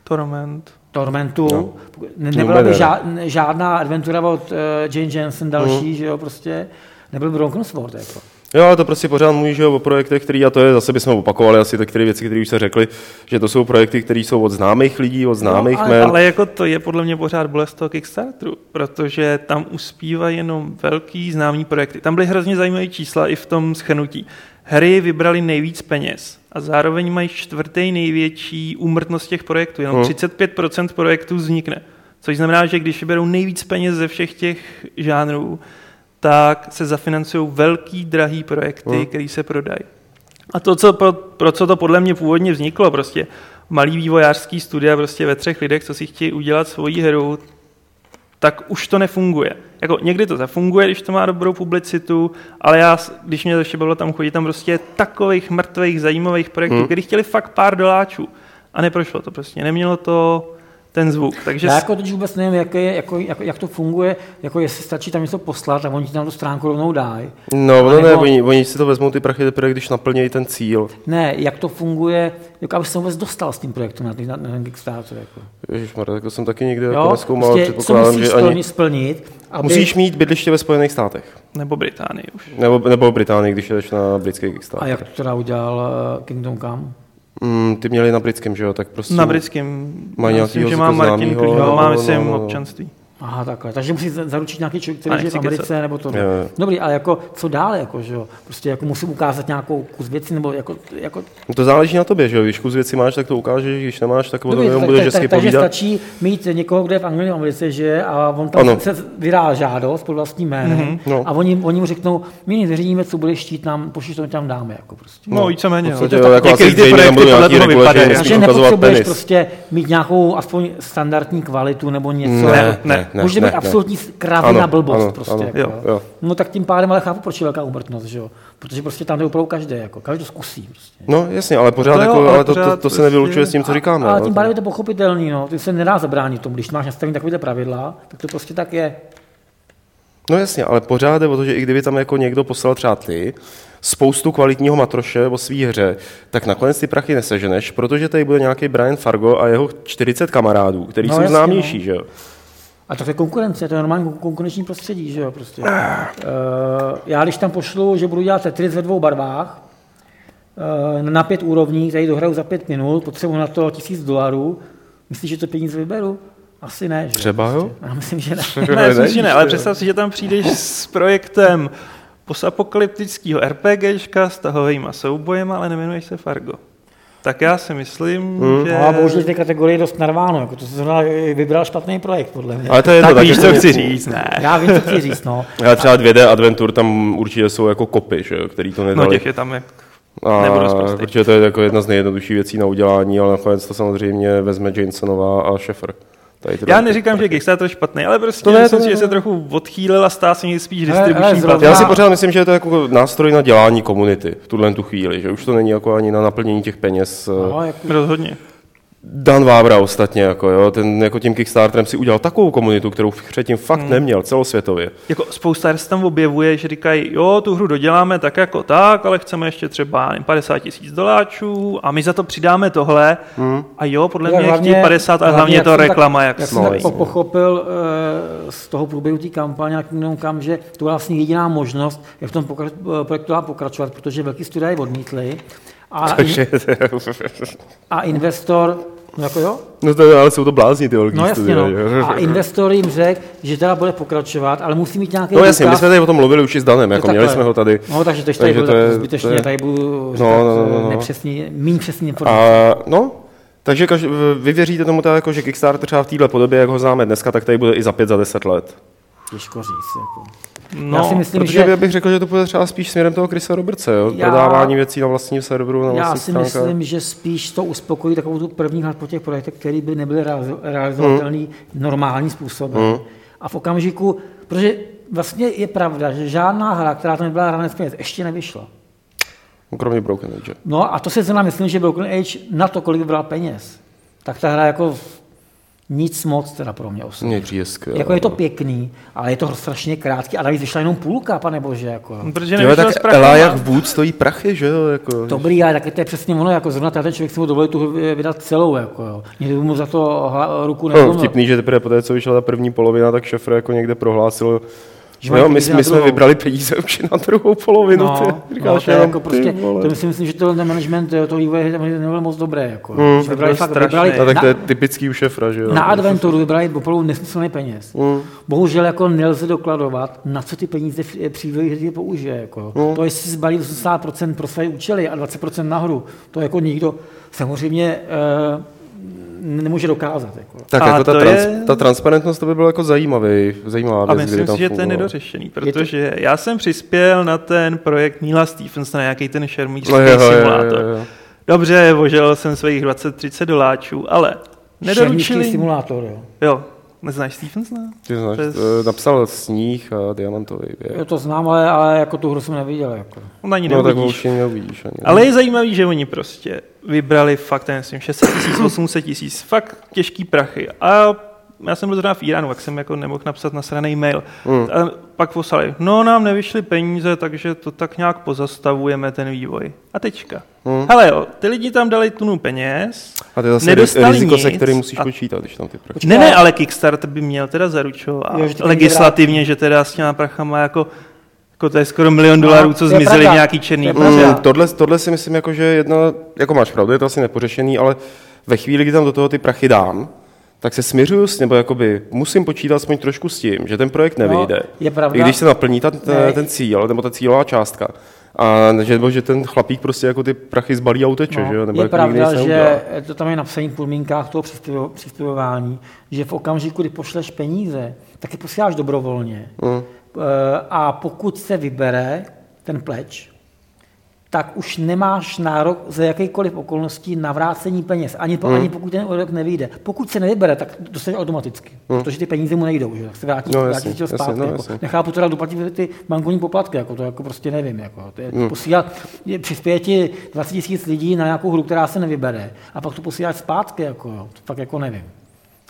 Torment. Tormentu. No. Nebyla by žád, žádná adventura od uh, Jane Jensen další, mm. že jo, prostě. Nebyl by Broken Sword, jako. Jo, ale to prostě pořád mluvíš o projektech, který, a to je zase bychom opakovali asi takové věci, které už se řekli, že to jsou projekty, které jsou od známých lidí, od známých no, ale, men. Ale jako to je podle mě pořád bolest toho Kickstarteru, protože tam uspívají jenom velký známý projekty. Tam byly hrozně zajímavé čísla i v tom schrnutí. Hry vybrali nejvíc peněz a zároveň mají čtvrtý největší úmrtnost těch projektů. Jenom 35% hm. projektů vznikne. Což znamená, že když vyberou nejvíc peněz ze všech těch žánrů, tak se zafinancují velký, drahý projekty, hmm. které se prodají. A to, co pro, pro co to podle mě původně vzniklo, prostě malý vývojářský studia prostě ve třech lidech, co si chtějí udělat svoji hru, tak už to nefunguje. Jako někdy to zafunguje, když to má dobrou publicitu, ale já, když mě to ještě bylo tam chodit, tam prostě takových mrtvých, zajímavých projektů, hmm. který chtěli fakt pár doláčů a neprošlo to prostě. Nemělo to ten zvuk. Takže Já jako teď vůbec nevím, jak, je, jako, jak, jak, to funguje, jako jestli stačí tam něco poslat a oni ti tam tu stránku rovnou dají. No, ono nebo... ne, oni, oni si to vezmou ty prachy teprve, když naplnějí ten cíl. Ne, jak to funguje, jako aby se vůbec dostal s tím projektem na, na, na ten Kickstarter. Jako. Ježišmarja, tak to jsem taky nikdy jako neskoumal, prostě, předpokládám, že ani... splnit, aby... Musíš mít bydliště ve Spojených státech. Nebo Británii už. Nebo, nebo Británii, když jdeš na britský Kickstarter. A jak to teda udělal uh, Kingdom Come? Mm, ty měli na britském, že jo? Tak prostě na britském. Mají nějaký že má Martin, který má, myslím, no, no, no. občanství. Aha, takhle. Takže musí zaručit nějaký člověk, který žije v Americe, nebo to. Jo. Dobrý, ale jako, co dále, jako, že jo? Prostě jako musím ukázat nějakou kus věci, nebo jako, jako... No to záleží na tobě, že jo? Když kus věci máš, tak to ukážeš, když nemáš, tak o tom budeš hezky Takže stačí mít někoho, kde je v Anglii, v Americe že a on tam ano. se vydá žádost pod vlastním jménem mm-hmm, no. a oni, oni mu řeknou, my nevěříme, co bude štít nám, pošli to tam dáme, jako prostě. No, víceméně. Prostě jo, jako asi ty projekty podle toho vypadají. Takže nepotřebuješ prostě mít nějakou aspoň standardní kvalitu nebo něco. Ne, ne, ne. Můžete mít absolutně absolutní kravina blbost. Ano, prostě, ano, jako, jo, jo. No tak tím pádem ale chápu, proč je velká úmrtnost, že jo? Protože prostě tam jde opravdu každý, jako, každý to zkusí. Prostě. No jasně, ale pořád, to jako, jo, ale to, to, to, to, se nevylučuje s tím, co říkáme. Ale tím pádem je to pochopitelný, no. Ty se nedá zabránit tomu, když máš nastavený takové pravidla, tak to prostě tak je. No jasně, ale pořád je o to, že i kdyby tam jako někdo poslal třeba ty, spoustu kvalitního matroše o svý hře, tak nakonec ty prachy neseženeš, protože tady bude nějaký Brian Fargo a jeho 40 kamarádů, který no, jsou jasně, známější, no. že jo? A to je konkurence, to je normální konkurenční prostředí, že jo, prostě. Uh, já když tam pošlu, že budu dělat Tetris ve dvou barvách, uh, na pět úrovní, tady dohraju za pět minut, potřebuji na to tisíc dolarů, myslíš, že to peníze vyberu? Asi ne, že? Třeba jo? Já myslím, že ne. [LAUGHS] ne, myslím, že ne, ale představ si, že tam přijdeš s projektem posapokalyptického RPGčka s tahovými soubojema, ale nemenuješ se Fargo. Tak já si myslím, hmm. že... No a bohužel ty kategorie je dost narváno, jako to se zrovna vybral špatný projekt, podle mě. Ale to je tak to, víš, co chci říct, ne. Já vím, co chci říct, no. [LAUGHS] Ale třeba 2D Adventure tam určitě jsou jako kopy, že, který to nedali. No těch je tam jak... A, protože to je jako jedna z nejjednodušších věcí na udělání, ale nakonec to samozřejmě vezme Jamesonová a Sheffer. Tady Já neříkám, že Kickstarter je špatný, ale prostě to ne, myslím si, že se trochu odchýlil a stá se spíš distribuční Já si pořád myslím, že je to jako nástroj na dělání komunity v tuhle tu chvíli, že už to není jako ani na naplnění těch peněz. No, jak... Rozhodně. Dan Vávra ostatně, jako, jo, ten jako tím Kickstarterem si udělal takovou komunitu, kterou předtím fakt hmm. neměl celosvětově. Jako spousta se tam objevuje, že říkají, jo, tu hru doděláme tak jako tak, ale chceme ještě třeba 50 tisíc doláčů a my za to přidáme tohle hmm. a jo, podle mě hlavně, 50 a hlavně, je to reklama, jak Jak jsem tak pochopil uh, z toho průběhu té kampaně, jak kam, že to byla vlastně jediná možnost, jak v tom pokra- projektu pokračovat, protože velký studie odmítli a, in, a investor, no jako jo? No to, ale jsou to blázni ty velký no, jasně, no. A investor jim řekl, že teda bude pokračovat, ale musí mít nějaký No jasně, my jsme tady o tom mluvili už i s Danem, jako měli jsme ho tady. No takže to tady bude je, zbytečně, je, tady budu no, no, no, no. nepřesný, méně přesný informace. A, no, takže kaž, vy věříte tomu tak, jako, že Kickstarter třeba v této podobě, jak ho známe dneska, tak tady bude i za pět, za deset let? Těžko říct. Jako. No, já si myslím, protože že... bych řekl, že to bude třeba spíš směrem toho Chrisa Robertse, jo? Já... prodávání věcí na vlastním serveru, na Já si stránkách. myslím, že spíš to uspokojí takovou tu první hlad po těch projektech, které by nebyly realizovatelné hmm. normálním způsobem. Hmm. A v okamžiku, protože vlastně je pravda, že žádná hra, která tam nebyla hraná ještě nevyšla. Kromě Broken Age. No a to si znamená, myslím, že Broken Age na to, kolik vybral peněz, tak ta hra jako nic moc teda pro mě osobně. Jako je to pěkný, ale je to strašně krátký a navíc vyšla jenom půlka, pane bože. Jako. No, protože jo, tak Elijah Wood stojí prachy, že jo? Jako, Dobrý, ale tak to je přesně ono, jako zrovna ten člověk si mu dovolil tu vydat celou, jako jo. Někdy mu za to ruku nedomil. No, vtipný, že teprve poté, co vyšla ta první polovina, tak Šefr jako někde prohlásil, že jo, my, my jsme vybrali peníze už na druhou polovinu. No, ty, říkáš, no, to, je jako prostě, to myslím, myslím, že to management to vývoje nebylo moc dobré. Jako. Mm, vybrali fakt, vybrali, no, tak na, to je typický u šefra. Že jo? Na adventuru vybrali opravdu nesmyslný peněz. Mm. Bohužel jako nelze dokladovat, na co ty peníze při vývoji použije. Jako. Mm. To, jestli zbalí 80% pro své účely a 20% nahoru, to jako nikdo samozřejmě uh, nemůže dokázat. Jako. Tak a jako ta, trans, je... ta transparentnost to by bylo jako zajímavý, zajímavá věc. A myslím si, že to je nedořešený, protože to... já jsem přispěl na ten projekt Nila Stephensona, nějaký ten šermířský no, jo, simulátor. Jo, jo, jo. Dobře, vožel jsem svých 20-30 doláčů, ale nedoručili... simulátor, jo. Jo, Neznáš Stephensona? Ty znáš, je- eh, napsal Sníh a Diamantový věk. Já to znám, ale, ale jako tu hru jsem neviděl. Jako. On ani No tak neuvidíš. už neuvidíš ani. Ale je zajímavý, že oni prostě vybrali fakt, já nevím, 600 tisíc, 800 tisíc, fakt těžký prachy. A já jsem byl zrovna v Iránu, tak jsem jako nemohl napsat nasraný mail. Mm. A pak poslali, no nám nevyšly peníze, takže to tak nějak pozastavujeme ten vývoj. A tečka. Mm. Hele jo, ty lidi tam dali tunu peněz, A to je zase nedostali riziko, se nic kterým musíš a- počítat, když tam ty prachy. Ne, ne, ale- Kickstarter by měl teda zaručovat legislativně, že teda s těma prachama jako, jako to je skoro milion No, dolarů, co je zmizeli v nějaký černý To. Mm, tohle, tohle si myslím, jako, že jedna, jako máš pravdu, je to asi nepořešený, ale ve chvíli, kdy tam do toho ty prachy dám, tak se směřuju s, nebo jakoby musím počítat aspoň trošku s tím, že ten projekt nevyjde. No, je pravda. I když se naplní ta, Ne. ten, cíl, nebo ta cílová částka. A že, nebo že ten chlapík prostě jako ty prachy zbalí a uteče, že jo? Nebo je jako pravda, že to tam je napsané v podmínkách toho přispěvování, že v okamžiku, kdy pošleš peníze, tak je posíláš dobrovolně. Mm. Eh, A pokud se vybere ten pleč, tak už nemáš nárok za jakýkoliv okolností na vrácení peněz, ani, po, ani pokud ten rok nevyjde. Pokud se nevybere, tak dostaneš automaticky, protože ty peníze mu nejdou, že? tak se vrátí, No, vrátí to jasně, zpátky. no, jako. Nechápu teda doplatit ty bankovní poplatky, jako to jako prostě nevím. Jako. To je, posílat, je, přispěje ti 20 tisíc lidí na nějakou hru, která se nevybere, a pak to posíláš zpátky, jako, to fakt jako nevím.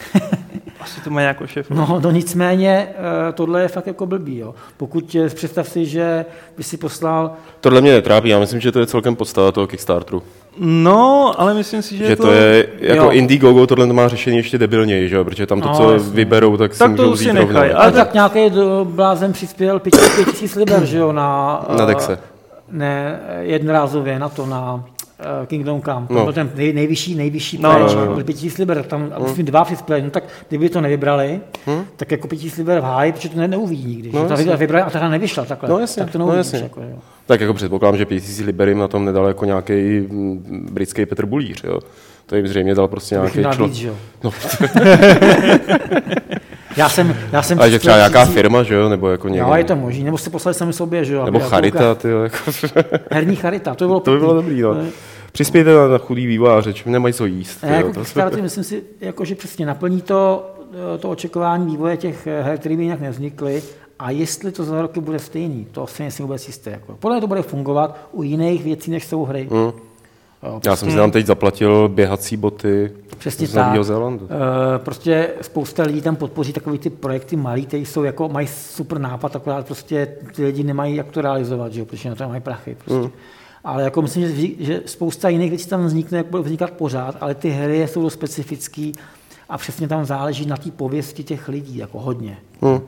[LAUGHS] Asi to má jako šéf. No, no nicméně, eh, tohle je fakt jako blbý. Jo. Pokud eh, představ si, že by si poslal Tohle mě netrápí, já myslím, že to je celkem podstata toho Kickstarteru. No, ale myslím si, že, Že to je, jako jo. Indiegogo tohle to má řešení ještě debilněji, že jo? Protože tam to, No, co jasně. vyberou, tak si Tak to můžou si vzít nechaj, rovnou. ale- Ale tak nějaký do- blázen přispěl 5 tisíc liber, že jo, na... Na eh, Dexe. Ne, jednorázově na to, na eh, Kingdom Come. To No. byl ten nej, nejvyšší, nejvyšší No, pléč, no, no. byl 5 tisíc liber, tam a myslím dva přispěli, no tak kdyby to nevybrali, tak jako 5 tisíc liber v háji, protože to ne, neuvidí nikdy. No, že? Ta vybrali a teda nevyšla takhle, No, jasně, tak to no, neuvidíš. jasně. jako, jo. Tak jako předpokládám, že 5000 liberim na tom nedal jako nějaký britský Petr Bulíř, jo? To jim zřejmě dal prostě nějaký člověk. No, [LAUGHS] [LAUGHS] Já jsem, já jsem ale že třeba nějaká tisíc- firma, že jo? Nebo jako někdo. Jo, je to možný, nebo jste poslali sami sobě, že jo. nebo charita, ty jo, jako, [LAUGHS] Herní charita, to by bylo to by bylo dobrý, no. Přispějte na, na chudý vývojáře, čím nemají co jíst. Ne, jako Kickstarter, myslím si, jako, že přesně naplní to, to očekávání vývoje těch eh, her, které by jinak nevznikly. A jestli to za roky bude stejný, to si nejsem vůbec jistý. Jako. Podle to bude fungovat u jiných věcí, než jsou hry. Hm. Já jsem si tam teď zaplatil běhací boty Přesně z Nového. Zélandu. Eh, prostě spousta lidí tam podpoří takové ty projekty malý, které jsou jako, mají super nápad, akorát prostě ty lidi nemají jak to realizovat, že jo, protože na to mají prachy. Prostě. Mm. Ale jako myslím, že, že spousta jiných věcí tam vznikne, jak bude vznikat pořád, ale ty hry jsou dost specifický a přesně tam záleží na té pověsti těch lidí, jako hodně. Hm.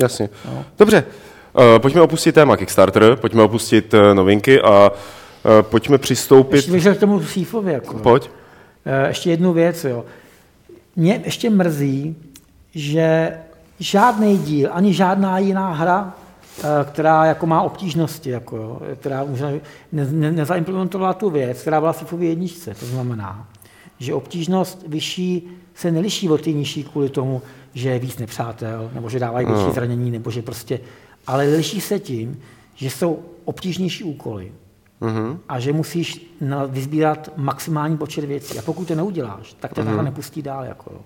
Jasně. No. Dobře, uh, pojďme opustit téma Kickstarter, pojďme opustit uh, novinky a pojďme přistoupit... Ještě bych k tomu Sífovi. Jako. Pojď. Eh, Ještě jednu věc, jo. Mě ještě mrzí, že žádný díl, ani žádná jiná hra, eh, která jako má obtížnosti, jako, jo, která možná ne, ne, nezaimplementovala tu věc, která byla v FIFově jedničce. To znamená, že obtížnost vyšší se neliší od té nižší kvůli tomu, že je víc nepřátel, nebo že dávají větší No. zranění, nebo že prostě, ale liší se tím, že jsou obtížnější úkoly Mhm. a že musíš na, vyzbírat maximální počet věcí. A pokud to neuděláš, tak to mm nepustí dál. Jako, jo.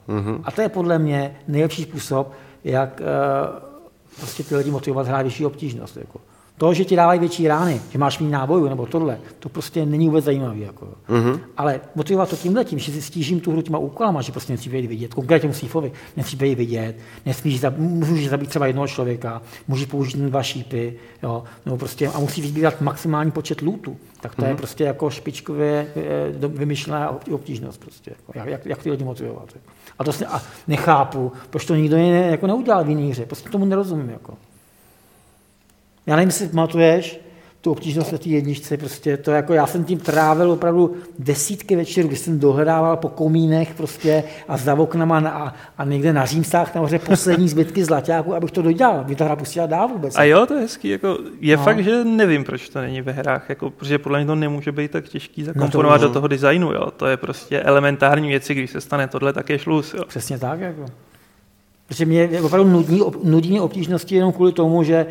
A to je podle mě nejlepší způsob, jak uh, prostě ty lidi motivovat hrát vyšší obtížnost. Jako. To, že ti dávají větší rány, že máš méně nábojů nebo tohle, to prostě není vůbec zajímavé. Jako. Mhm. Ale motivovat to tímhle tím, že si stížím tu hru těma úkolama, že prostě nesmí být vidět, konkrétně mu Sífovi, nesmí být vidět, nesmíš můžeš zabít třeba jednoho člověka, můžeš použít dva šípy, jo, nebo prostě, a musí vybírat maximální počet lootů. Tak to je prostě jako špičkově do- vymyšlená ob- obtížnost. Prostě, jako, jak, jak, jak ty lidi motivovat. Jako. A to si, a nechápu, proč to nikdo jiný jako neudělal v jiné hře. Prostě tomu nerozumím. Jako. Já nevím, jestli pamatuješ, tu obtížnost na té jedničce, prostě to jako, já jsem tím trávil opravdu desítky večerů, kdy jsem dohledával po komínech prostě a za oknama na, a, a někde na Římsách nahoře poslední zbytky zlaťáků, abych to dodělal. Mě ta hra pustila dál vůbec. A jo, to je hezký. Jako, je no. fakt, že nevím, proč to není ve hrách, jako, protože podle mě to nemůže být tak těžký zakomponovat No to- do toho designu. Jo. To je prostě elementární věci, když se stane tohle, tak je šluz. Jo. Přesně tak. Jako. Protože mě je opravdu nudní, ob- nudí mě obtížnosti jenom kvůli tomu, že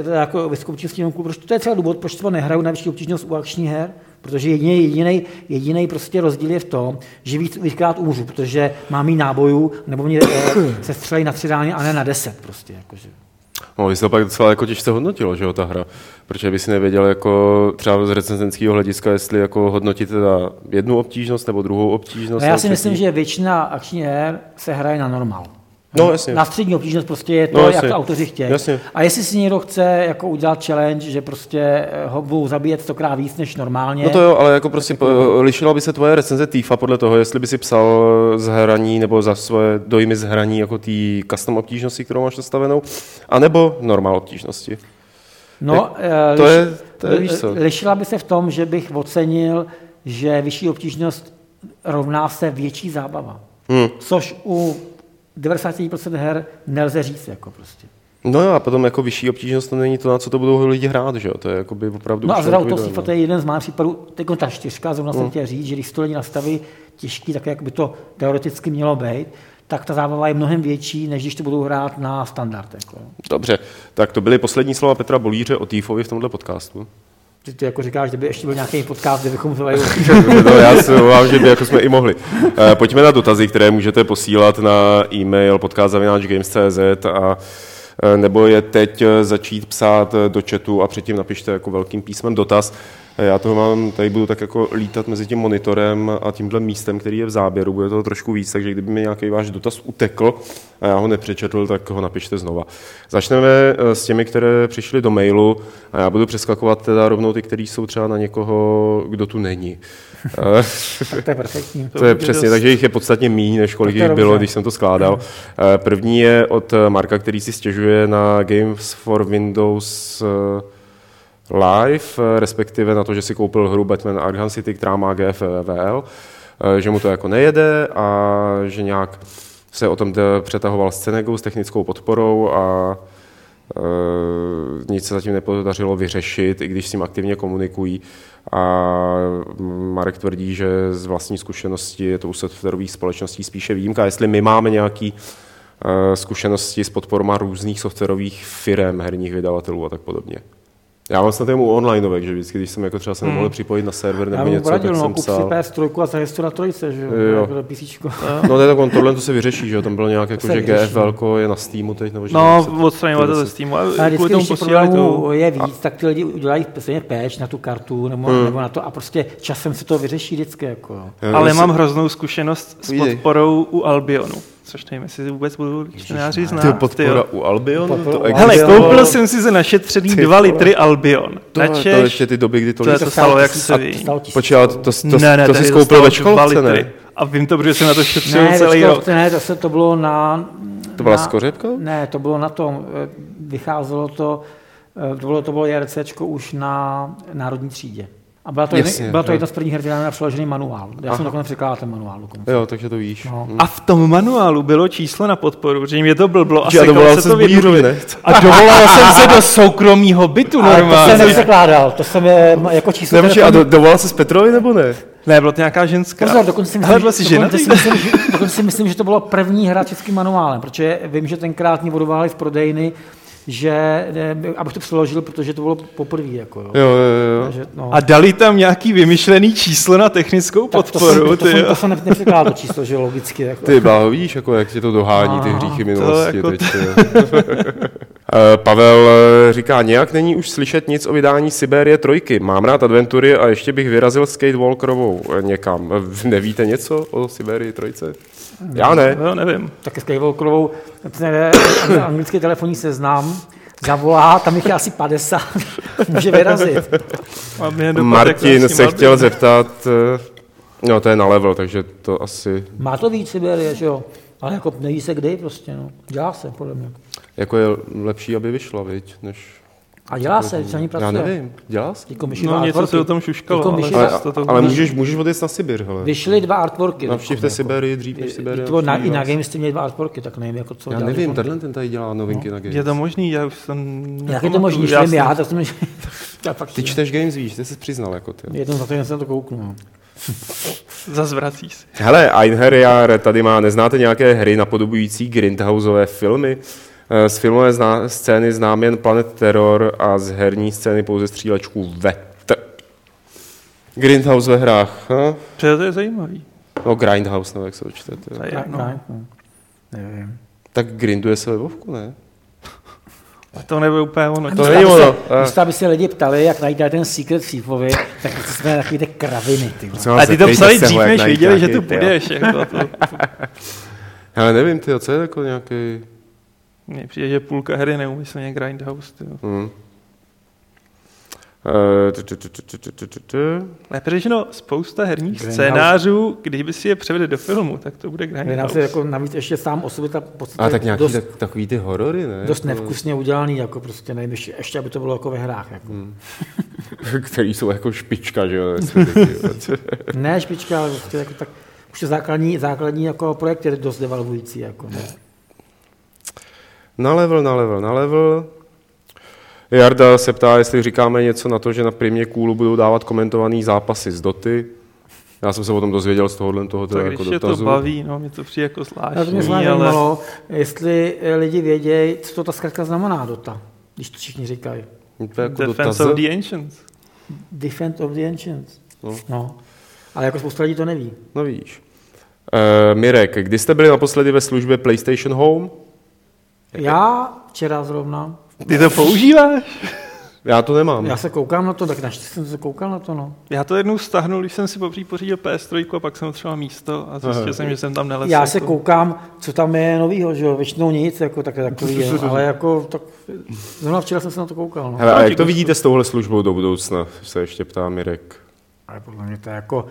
e, to jako vysokou obtížnosti jenom kvůli, proč to je třeba důvod, proč třeba nehraju na vyšší obtížnost u akčních her, Protože jediný, jediný, jediný prostě rozdíl je v tom, že víc, víckrát umřu, protože mám jí nábojů, nebo mě eh, [CLEARS THROAT] se střelí na tři rány a ne na deset prostě. Jakože. No, vy to pak docela jako těžce hodnotilo, že jo, ta hra. Protože by si nevěděl jako třeba z recenzenského hlediska, jestli jako hodnotit teda jednu obtížnost nebo druhou obtížnost. No já si myslím, že většina akční her se hraje na normál. No, jasně. Na střední obtížnost prostě je to, No, jasně. jak to autoři chtějí. Jasně. A jestli si někdo chce jako udělat challenge, že prostě eh, ho budou zabíjet stokrát víc než normálně, No to jo, ale jako prostě lišila by se tvoje recenze TIFA podle toho, jestli by si psal z hraní nebo za svoje dojmy z hraní jako té custom obtížnosti, kterou máš nastavenou, anebo normál obtížnosti. no, eh, to liš- je- to je, víš co. lišila by se v tom, že bych ocenil, že vyšší obtížnost rovná se větší zábava. Hmm. Což u 90% her nelze říct jako prostě. No jo, a potom jako vyšší obtížnost to není to, na co to budou lidi hrát, že jo? To je jako by opravdu... No a zrovna u to no. to je jeden z málo případů, teď ta čtyřka, zrovna jsem chtěl říct, že když to lidi nastaví těžký, tak jak by to teoreticky mělo být, tak ta zábava je mnohem větší, než když to budou hrát na standard. Jako. Dobře, tak to byly poslední slova Petra Bolíře o Týfovi v tomto podcastu. Ty, ty jako říkáš, že by ještě byl nějaký podcast, kde bychom [LAUGHS] to no, já se obávám, že by jako jsme i mohli. Eh, Pojďme na dotazy, které můžete posílat na e-mail podcast.games.cz a nebo je teď eh, začít psát eh, do chatu a předtím napište jako velkým písmem dotaz. Eh, Já toho mám, tady budu tak jako lítat mezi tím monitorem a tímhle místem, který je v záběru, bude to trošku víc, takže kdyby mi nějaký váš dotaz utekl a já ho nepřečetl, tak ho napište znova. Začneme eh, s těmi, které přišly do mailu a já budu přeskakovat teda rovnou ty, které jsou třeba na někoho, kdo tu není. Eh, tak to je perfektní. to je přesně, takže jich je podstatně méně, než kolik jich bylo, když jsem to skládal. Eh, První je od eh, Marka, který si stěžuje na Games for Windows eh, Live, respektive na to, že si koupil hru Batman Arkham City, která má GFVL, že mu to jako nejede a že nějak se o tom přetahoval s Cenegou, s technickou podporou a nic se zatím nepodařilo vyřešit, i když s ním aktivně komunikují. A Marek tvrdí, že z vlastní zkušenosti je to u softwarových společností spíše výjimka. Jestli my máme nějaké uh, zkušenosti s podporou různých softwarových firm, herních vydavatelů a tak podobně. Já mám snad jenom u onlineovek, že vždycky, když jsem jako třeba se nemohl připojit na server Hmm. Já nebo něco, poradil, tak no, jsem kup si psal. PS3 a zaregistruj na trojce, že jo, Jo. jako PCčko. No ne, tak on tohle to se vyřeší, že jo? Tam bylo nějak jako, se že. GFL je na Steamu teď, nebo že No, se- odstraňovat to to ze Steamu. A Ale kvůli vždycky, tomu když tu... je víc, tak ty lidi udělají stejně patch na tu kartu nebo, Hmm. nebo na to a prostě časem se to vyřeší vždycky. Jako. Ale Já mám hroznou zkušenost s podporou u Albionu, což nevím, jestli vůbec budou čtenáři Ty znát. podpora tyjo. u Albionu? Podpora To u Hele, koupil jsem si za našetřený Ty 2 vole. litry Albion. to, Na to Češ, ještě ty doby, kdy to, to to to stalo, jak se ví. ale to, to, to, ne, ne, to jsi koupil ve dva školce, litry. ne? A vím to, protože jsem na to šetřil Ne, celý to, rok. ne, to, se, to bylo na... To byla na, skořepka? Ne, to bylo na tom, eh, vycházelo to, eh, to bylo, to bylo JRCčko už na národní třídě. A byla to, Jasně, jedna, byla to jedna z prvních her, která měla přeložený manuál. Já Aha. jsem dokonce překládal ten manuál dokonce. Jo, takže to víš. No. Hm. A v tom manuálu bylo číslo na podporu, protože mě to blblo a já dovolal se to z v jednu Blířovi, chvíli. ne? A dovolal jsem se do soukromého bytu Ale to jsem normálně. nepřekládal, to jsem je, jako číslo Ne, počkej, a do, dovolal se s Petrovi nebo ne? Ne, byla to nějaká ženská. Pozor, dokonce si myslím, Hele, byl jsi dokonce, si myslím, že, dokonce si myslím, že to bylo první hra českým manuálem, protože vím, že tenkrát mě vodovali z prodejny, že, ne, abych to přeložil, protože to bylo poprvé. Jako, jo. Jo, jo, jo. Takže, no. A dali tam nějaký vymyšlený číslo na technickou Tak to podporu. jsem, to, jsem, to jsem ne- nepřekládal to číslo, že logicky. Jako. Ty bláho, víš, jako jak tě to dohání, ty hříchy minulosti. jako teď, [LAUGHS] Eh, Pavel eh, říká, nějak není už slyšet nic o vydání Siberie trojky. Mám rád adventury a ještě bych vyrazil Skatewalkerovou eh, někam. Nevíte něco o Siberii trojce? Já ne. Jo, nevím. Tak Skywalkerovou, ten anglický telefonní seznam, zavolá, tam jich je asi 50, [LAUGHS] může vyrazit. Dopad, Martin s se tím chtěl zeptat, eh, no to je na level, takže to asi, Má to víc Siberie, že jo? Ale jako neví se kdy prostě, no. Dělá se, podle mě. jako je lepší, aby vyšla, viď, než... A dělá se, co ní pracuje. Já nevím, dělá se? Myší No, něco artworky. se o tom šuškalo, Teďko ale Ale, to, to ale můžeš, můžeš odjet na Sibir, hele. Vyšly dva artworky. Navštivte jako. Siberii dřív než. To bylo na, i na. Games měli dva artworky, tak nevím, jako co Já dělali. nevím, tenhle ten tady dělá novinky na Games. Je to možný, já už jsem... Jak je to možný, když vím já, tak jsem... [LAUGHS] Ty čteš Games, víš, ty jsi přiznal jako ty. Jednou za to jsem to kouknu. No. Zazvrací se. Hele, Einherjar tady má, neznáte nějaké hry napodobující Grindhouseové filmy? Eh, Z filmové zná, scény znám jen Planet Terror a z herní scény pouze střílečku VET. Grindhouse ve hrách. No, To je zajímavý. no Grindhouse, nebo jak se to čte. to je- no. no. Nevím. Tak grinduje se ve Vovku, ne? To nebylo úplně ono. To není aby ono. Se, Eh. místo, aby se lidi ptali, jak najít ten secret v Sífovi, tak jsme takový ty kraviny. Ty. A ty to psali dřív, než viděli, že tu půjdeš. Jako to. [LAUGHS] Ale nevím, ty, co je jako nějaký... Mně přijde, že půlka hry neumyslně Grindhouse. Mm. Lépe řečeno, spousta herních Grindhouse. scénářů, kdyby si je převedl do filmu, tak to bude Grindhouse. Grindhouse je jako navíc ještě sám o sobě ta podstatě A tak nějaký dost, tak, takový ty horory, ne? Dost jako- nevkusně udělaný, jako prostě nevím, ještě, ještě aby to bylo jako ve hrách. Jako. Hmm. [LAUGHS] Který jsou jako špička, [LAUGHS] že jo? ne špička, ale prostě jako tak už základní, základní jako projekt je dost devalvující. Jako, ne? Na level, na level, na level. Jarda se ptá, jestli říkáme něco na to, že na primě kůlu budou dávat komentovaný zápasy z Doty. Já jsem se o tom dozvěděl z tohohle toho Tak jako když je to dotazu. baví, no, mě to přijde jako Ale to mě zvláštní, ale zajímalo, jestli eh, lidi vědějí, co to ta zkratka znamená Dota, když to všichni říkají. To je jako Defense dotaz. of the Ancients. Defend of the Ancients. No. No. Ale jako spousta lidí to neví. No víš. Uh, Mirek, kdy jste byli naposledy ve službě PlayStation Home? Já včera zrovna, Ty to používáš? Já to nemám. já se koukám na to, tak naštěstí jsem se koukal na to, no. Já to jednou stahnul, když jsem si popří pořídil PS3 a pak jsem třeba místo a zjistil Aha. jsem, že jsem tam nelesl. Já se jako. koukám, co tam je novýho, že jo, většinou nic, jako tak, takový, je, [LAUGHS] ale jako, tak, zrovna včera jsem se na to koukal, no. Hele, a jak to vidíte s touhle službou do budoucna, se ještě ptá Mirek. Ale podle mě to je jako,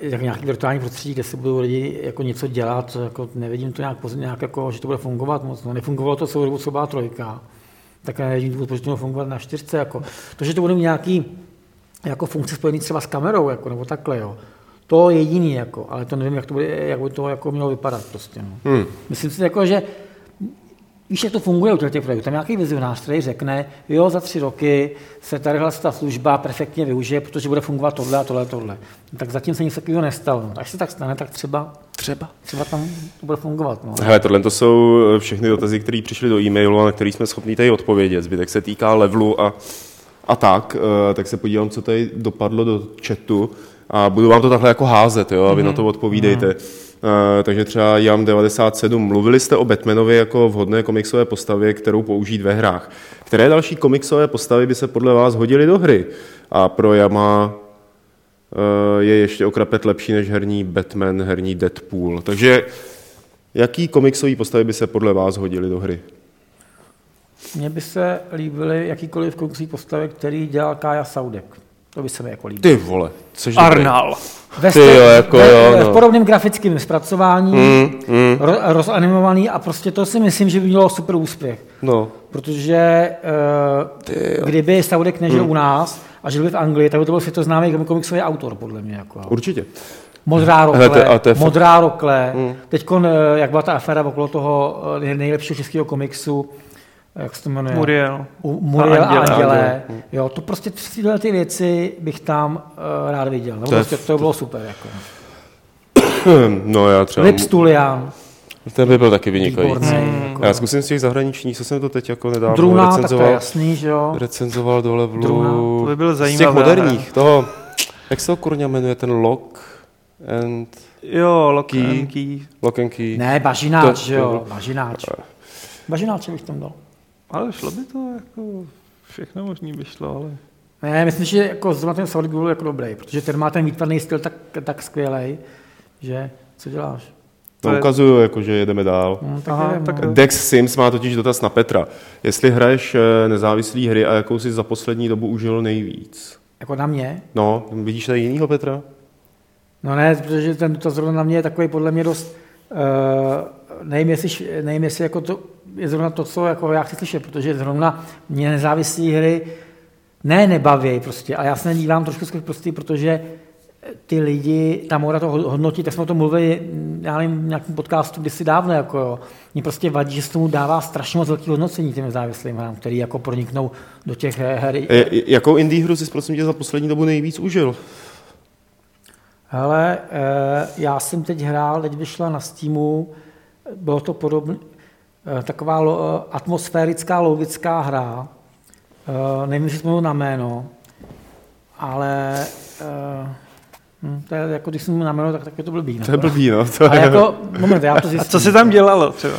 jak nějaký virtuální prostředí, kde se budou lidi jako něco dělat, jako nevidím to nějak, nějak jako, že to bude fungovat moc. No, nefungovalo to celou dobu, co byla trojka, tak nevidím důvod, proč to mělo fungovat na čtyřce. Jako. To, že to bude mít nějaký jako funkce spojený třeba s kamerou, jako, nebo takhle, jo. To je jediný, jako, ale to nevím, jak, to bude, jak by to jako mělo vypadat prostě. No. Hmm. Myslím si, jako, že Víš, jak to funguje u těch projektů? Tam nějaký vizionář, který řekne, jo, za tři roky se tadyhle ta služba perfektně využije, protože bude fungovat tohle a tohle a tohle. Tak zatím se nic takového nestalo. No, až se tak stane, tak třeba, Třeba. třeba tam to bude fungovat. No. Hele, tohle to jsou všechny dotazy, které přišly do e-mailu a na které jsme schopni tady odpovědět. Zbytek se týká levelu a, a tak. Eh, Tak se podívám, co tady dopadlo do chatu a budu vám to takhle jako házet, jo, a vy na to odpovídejte. Eh, takže třeba Jam97, mluvili jste o Batmanovi jako vhodné komiksové postavě, kterou použít ve hrách. Které další komiksové postavy by se podle vás hodily do hry? A pro Jama eh, je ještě okrapet lepší než herní Batman, herní Deadpool. Takže jaký komiksový postavy by se podle vás hodily do hry? Mně by se líbily jakýkoliv komiksový postavy, který dělal Kája Saudek. To by se mi jako líbilo. Ty vole, což. Arnal. Ve, Ty jo, jako ve, jo, no. v podobném grafickém zpracování, Mm, mm, ro, rozanimovaný a prostě to si myslím, že by mělo super úspěch. no, Protože uh, kdyby Saudek nežil Hmm. u nás a žil by v Anglii, tak by to byl světoznámý komiksový autor, podle mě. Jako. určitě. Modrá rokle, Hele, to- to je modrá rokle. Hmm. Teď, jak byla ta aféra okolo toho eh, nejlepšího českého komiksu, jak se to jmenuje? Muriel. U Muriel a Anděle. Anděle. Jo, to prostě tyhle ty věci bych tam uh, rád viděl. Nebo To prostě, to bylo super. Jako. [COUGHS] No já třeba, Lip Stulian, ten by byl taky vynikající. výborný. Jako. Já zkusím z těch zahraničních, co jsem to teď jako nedávno Druna, tak to je recenzoval, jasný, že jo. recenzoval do levelu. Druna, To by byl z těch zajímavý. moderních, toho, jak se to kurňa jmenuje, ten Lock and, Jo, Lock Key. and Key. Lock and Key. Ne, bažináč, To- že jo, bažináč. Bažináče bych tam dal. Ale šlo by to jako... Všechno možný by šlo, ale... Ne, myslím, že jako zrovna ten Saudi byl jako dobrý, protože ten má ten výtvarný styl tak, tak skvělý, že co děláš? To No je- ukazuju, jako, že jedeme dál. No, tak Aha, nevím, tak no. Dex Sims má totiž dotaz na Petra. Jestli hraješ eh, nezávislý hry a jakou si za poslední dobu užil nejvíc? Jako na mě? No, vidíš tady jinýho Petra? No ne, protože ten dotaz zrovna na mě je takový podle mě dost, uh, nevím, jestli, nevím, jestli jako to je zrovna to, co jako já chci slyšet, protože zrovna mě nezávislé hry ne, nebaví prostě. A já se nedívám trošku skvěle prostě, protože ty lidi, ta moda to hodnotí, tak jsme o tom mluvili, já nevím, v nějakém podcastu kdysi dávno, jako jo. Mně prostě vadí, že se tomu dává strašně moc velký hodnocení těm nezávislým hrám, který jako proniknou do těch eh, her. E, jakou indie hru jsi prosím tě za poslední dobu nejvíc užil? Hele, eh, já jsem teď hrál, teď vyšla na Steamu, bylo to podobné, taková lo- eh, atmosférická logická hra, Eh, nevím, jestli jsme na jméno, ale hm, to je jako, když jsem mu namenul, tak, tak je to blbý. To je blbý, no. To Ale je... jako, moment, já to [LAUGHS] A zjistím. co se tam dělalo třeba?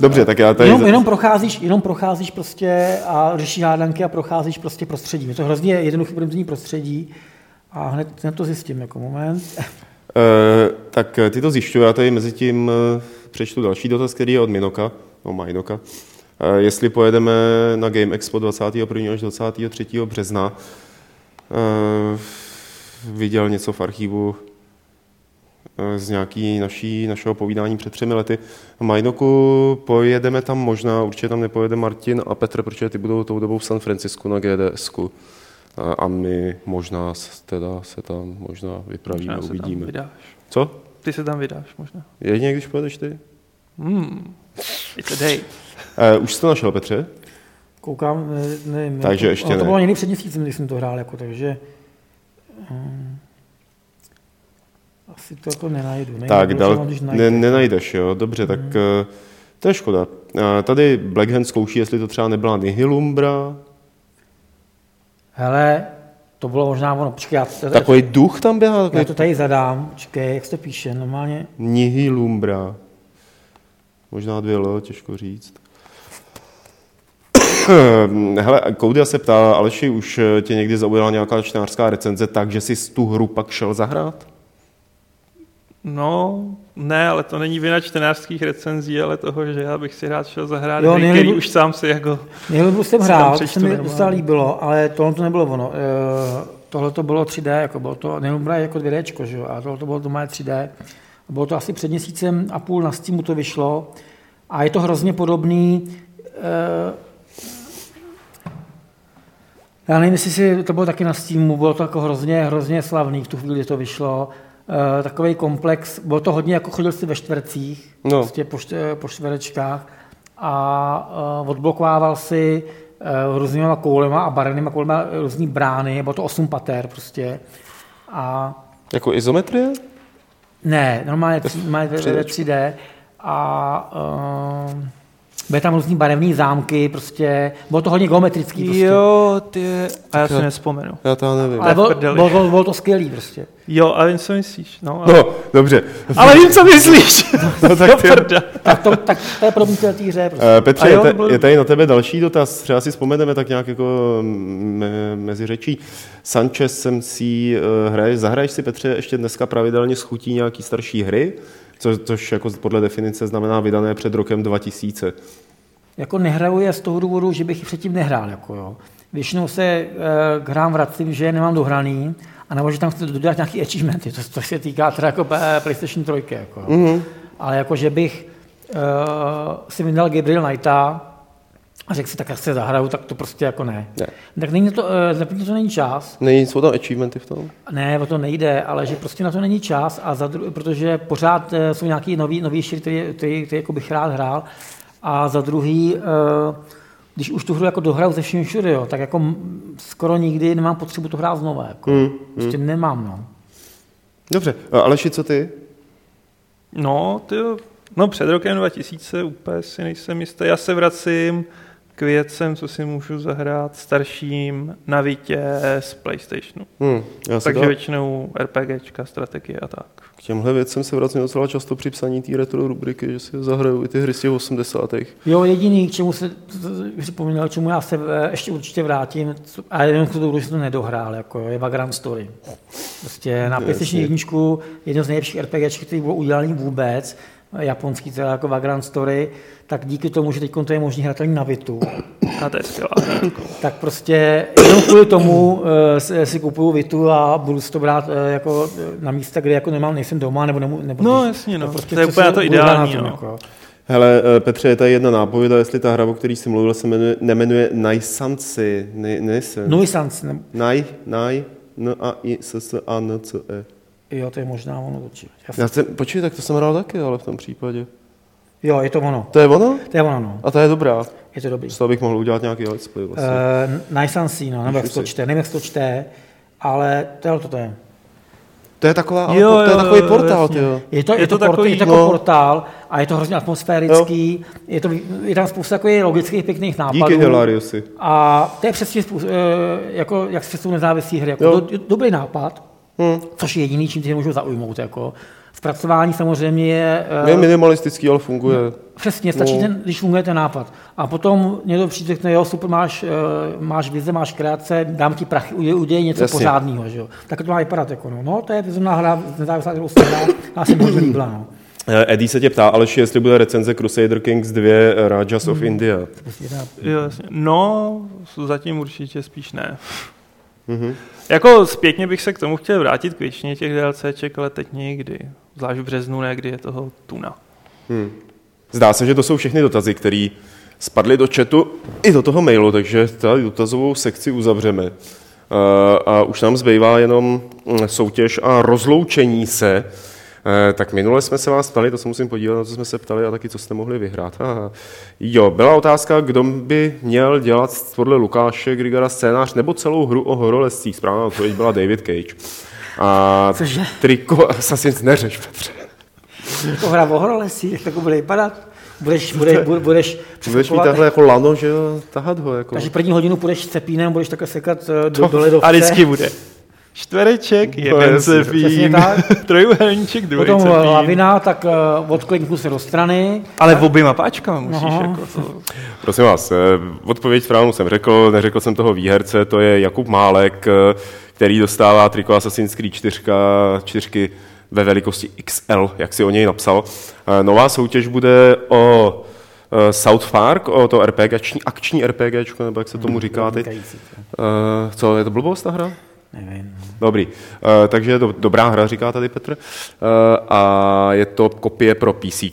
Dobře, tak já tady... Jenom, jenom, procházíš, jenom procházíš prostě a řešíš hádanky a procházíš prostě prostředí. Je to hrozně jednoduché primitivní prostředí a hned, hned to zjistím jako moment. Eh, tak eh, ty to zjišťuji, já tady mezi tím eh, přečtu další dotaz, který je od Minoka, no Majnoka. Eh, jestli pojedeme na Game Expo 21. až 23. března, eh, viděl něco v archivu eh, z nějaký naší, našeho povídání před třemi lety. Majnoku pojedeme tam možná, určitě tam nepojede Martin a Petr, protože ty budou tou dobou v San Francisku na GDSku. A- my možná teda se tam možná vypravíme, Možná se tam uvidíme. vydáš. Co? Ty se tam vydáš možná. Jedině, když pojedeš ty? Hmm. It's a date. Uh, už jsi to našel, Petře? Koukám, ne, nevím. Takže to, ještě ne. To bylo někdy před měsícem, když jsem to hrál, jako, takže hm, asi to jako nenajdu. Nejde, tak, dal, když ne, nenajdeš, jo? Dobře, tak uh, to je škoda. Uh, tady Blackhand zkouší, jestli to třeba nebyla Nihilumbra. Hele, to bylo možná ono. Počkej, já, já, Takový duch tam běhá, já to tady zadám. Počkej, jak se to píše, normálně. Nihilumbra. Možná dvě L, těžko říct. [CLEARS THROAT] Hele, Koudia se ptá, Aleši, už eh, tě někdy zaujala nějaká čtenářská recenze tak, že jsi tu hru pak šel zahrát? No, ne, ale to není vina čtenářských recenzí, ale toho, že já bych si rád šel zahrát Jo, hry, nejlíp- který už sám si jako... Nejlepší jsem hrál, to se mi docela líbilo, ale tohle to nebylo ono. Eh, Tohle to bylo 3D, jako bylo to, je jako 2D, že jo, a tohle to bylo to moje 3D. Bylo to asi před měsícem a půl na Steamu to vyšlo a je to hrozně podobný. eh, Já nevím, jestli si, to bylo taky na Steamu, bylo to jako hrozně, hrozně slavný v tu chvíli, kdy to vyšlo. Uh, takový komplex, bylo to hodně, jako chodil si ve čtvercích, No. prostě po, po čtverečkách a uh, odblokovával si různýma koulema a barevnýma koulema různý brány, bylo to osm pater prostě. A Jako izometrie? Ne, normálně tři- normálně ve- ve 3D. 3D a uh, byly tam různý barevný zámky, prostě, bylo to hodně geometrický prostě. Jo, ty... A já si nevzpomenu. Já to nevím. Ale bylo, bylo, to, bylo to skvělý prostě. Jo, a vím, co myslíš. No, ale, No, dobře. ale vím, co myslíš. [LAUGHS] No, tak [LAUGHS] ty-. Tak to, tak to je podobný té hře. Prostě. Eh, Petře, A je, jo, te, byl- je tady na tebe další dotaz, třeba si vzpomeneme tak nějak jako me, mezi řečí. Sanchez jsem si uh, hraje, zahraješ si Petře ještě dneska pravidelně s chutí nějaký starší hry, co, což jako podle definice znamená vydané před rokem 2000. Jako nehraju je z toho důvodu, že bych ji předtím nehrál. Jako jo. Většinou se e, k hrám vracím, že je nemám dohraný, a nebo že tam chci dodat nějaké achievementy, to, to se týká teda jako eh, PlayStation 3. Jako. Mm-hmm. Ale jako, že bych e, si vydal Gabriel Knighta a řekl si, tak já se zahraju, tak to prostě jako ne. Ne. Tak není to, za první to není čas, Není, jsou tam achievementy v tom? ne, o to nejde, ale že prostě na to není čas, a za dru- protože pořád eh, jsou nějaký nový, novější, hry, který, který, který jako bych rád hrál. A za druhý, eh, když už tu hru jako dohraju ze vším všude, jo, tak jako skoro nikdy nemám potřebu to hrát znova. Jako. Hmm, Prostě nemám, no. Dobře, A Aleši, co ty? No, ty, no před rokem 2000 úplně si nejsem jistý. Já se vracím k věcem, co si můžu zahrát starším na Vitě z PlayStationu. Hm, já se Takže dá, většinou RPGčka, strategie a tak. k těmhle věcem se vracím docela často při psaní té retro rubriky, že si zahraju i ty hry z těch 80. Jo, jediný, k čemu se připomněl, čemu já se eh, ještě určitě vrátím, a jenom k tomu, že to nedohrál, jako, je Vagrant Story. Prostě na PlayStation 1 jedno z nejlepších RPG, který bylo udělaný vůbec, japonský, teda jako Vagrant Story, tak díky tomu, že teď to je možný hratelný na Vitu, A to je skvělá tak prostě jenom kvůli tomu eh, si, si kupuju Vitu a budu si to brát eh, jako eh, na místa, kde jako nemám, nejsem doma, nebo, nemu, nebo No, jasně, no. prostě To je úplně to ideální, tom, no. Jako. Hele, Petře, je tady jedna nápověda, jestli ta hra, o který jsi mluvil, se jmenuje, nemenuje Naisanci. Ne, ne, se. Nuisance, ne, Naj, naj, n, a, i, s, s, a, n, c, e. jo, to je možná ono určitě. Já jsem, počkej, tak to jsem hrál taky, ale v tom případě. Jo, je to ono. To je ono? To je ono, no. A to je dobrá. Je to dobrý. Z toho bych mohl udělat nějaký let's play vlastně. Uh, nice and see, no, nebo jak to čte, nevím, jak to čte, ale to je to, to je. To je taková, ale Jo, to je jo, takový jo, portál, jasně. tyjo. Je to, je, Je to, to port, takový, je to no. jako portál a je to hrozně atmosférický. Je, to, je tam spousta takových logických pěkných nápadů. Díky, Hilariusi. A to je přesně způsob, eh, jako, jak se jsou nezávislé hry. Jako Jo. do, dobrý nápad, Hmm. což je jediný, čím ty můžou zaujmout. Jako. Zpracování samozřejmě je... eh, Je minimalistický, ale funguje. Přesně, stačí, No. ten, když funguje ten nápad. A potom někdo přijde, řekne, jo, super, máš, eh, máš vize, máš kreace, dám ti prachy, udělej, udělej něco Jasně. pořádného. Že jo? Tak to má vypadat. Jako, no. no, to je významná hra, nezávislá, kterou jsem hrál, já jsem hodně líbila. No. [CLEARS THROAT] Eh, Eddie se tě ptá, Aleši, jestli bude recenze Crusader Kings 2 eh, Rajas Hmm. of India. Prostě Jo. No, zatím určitě spíš ne. Mhm. Jako zpětně bych se k tomu chtěl vrátit k většině těch DLCček, ale teď nikdy. Zvlášť v březnu, ne, kdy je toho tuna. Hmm. Zdá se, že to jsou všechny dotazy, které spadly do chatu i do toho mailu, takže tady dotazovou sekci uzavřeme. Eh, A už nám zbývá jenom mm, soutěž a rozloučení se. Eh, Tak minule jsme se vás ptali, to se musím podívat, na co jsme se ptali a taky, co jste mohli vyhrát. Aha. Jo, byla otázka, kdo by měl dělat podle Lukáše Grigara scénář nebo celou hru o horolezcích. Správná odpověď byla David Cage. A Cože? triko Assassin's neřeš, Petře. Jako hra o horolesí, jak to bude vypadat? Budeš, budeš, budeš, budeš Budeš mít takhle jako lano, že jo, tahat ho. Jako. Takže první hodinu půjdeš cepínem, budeš takhle sekat eh, do, do ledovce. A vždycky bude. Čtvereček, No, jeden přesně tak. [LAUGHS] trojuhelníček, druhý Potom cepín. lavina, tak uh, odkliknu se do strany. Ale v oběma páčkama musíš No. jako to. [LAUGHS] Prosím vás, eh, odpověď správnou jsem řekl, neřekl jsem toho výherce, to je Jakub Málek, eh, který dostává triko Assassin's Creed 4, čtyřky ve velikosti XL, jak si o něj napsal. Eh, Nová soutěž bude o eh, South Park, o to RPG, akční, akční RPG, nebo jak se tomu říká teď. Eh, Co, je to blbost ta hra? Nevím. Dobrý, Eh, takže je to dobrá hra, říká tady Petr. Eh, A je to kopie pro PC.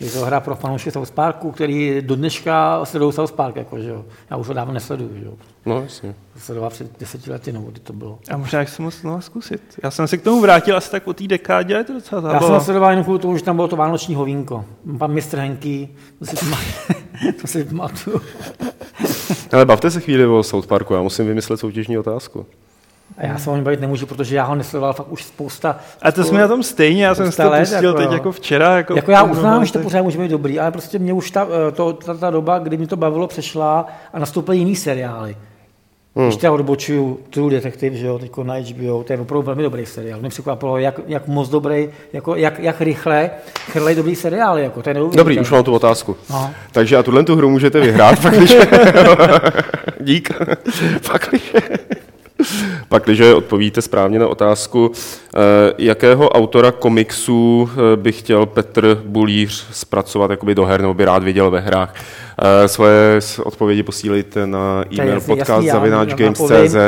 Je to hra pro fanoušky South Parku, který do dneška sledují South Park, jako, že jo. Já už ho dávno nesleduju, že jo. No, jasně. Sledoval před deseti lety, nebo kdy to bylo. A možná jak se moc znovu zkusit. Já jsem se k tomu vrátil asi tak po té dekádě, ale je to docela Já jsem zábava. sledoval jenom kvůli tomu, že tam bylo to vánoční hovínko. Pan mistr Henky, to si, to si pamatuju. [LAUGHS] Ale bavte se chvíli o South Parku, já musím vymyslet soutěžní otázku. A já se o něm bavit nemůžu, protože já ho nesledoval fakt už spousta. A to jsme na tom stejně, já jsem si to pustil jako teď jo. jako včera. Jako, Jako já uznám, že to pořád může být dobrý, ale prostě mě už ta, eh, to, ta, ta doba, kdy mi to bavilo, přešla a nastoupily jiný seriály. Hmm. Když teda odbočuju True Detective, že jo, teď na HBO, to je opravdu velmi dobrý seriál. Mě překvapilo, jak, jak moc dobrý, jako, jak, jak rychle chrlej dobrý seriály, jako, to je. Dobrý, už mám tu otázku. No. Takže a tuhle tu hru můžete vyhrát, [LAUGHS] pak když... [LAUGHS] Dík. pak když... [LAUGHS] Pak, když odpovíte správně na otázku, eh, jakého autora komiksů eh, by chtěl Petr Bulíř zpracovat jakoby do her, nebo by rád viděl ve hrách. Eh, Svoje odpovědi posílejte na e-mail jasný, podcast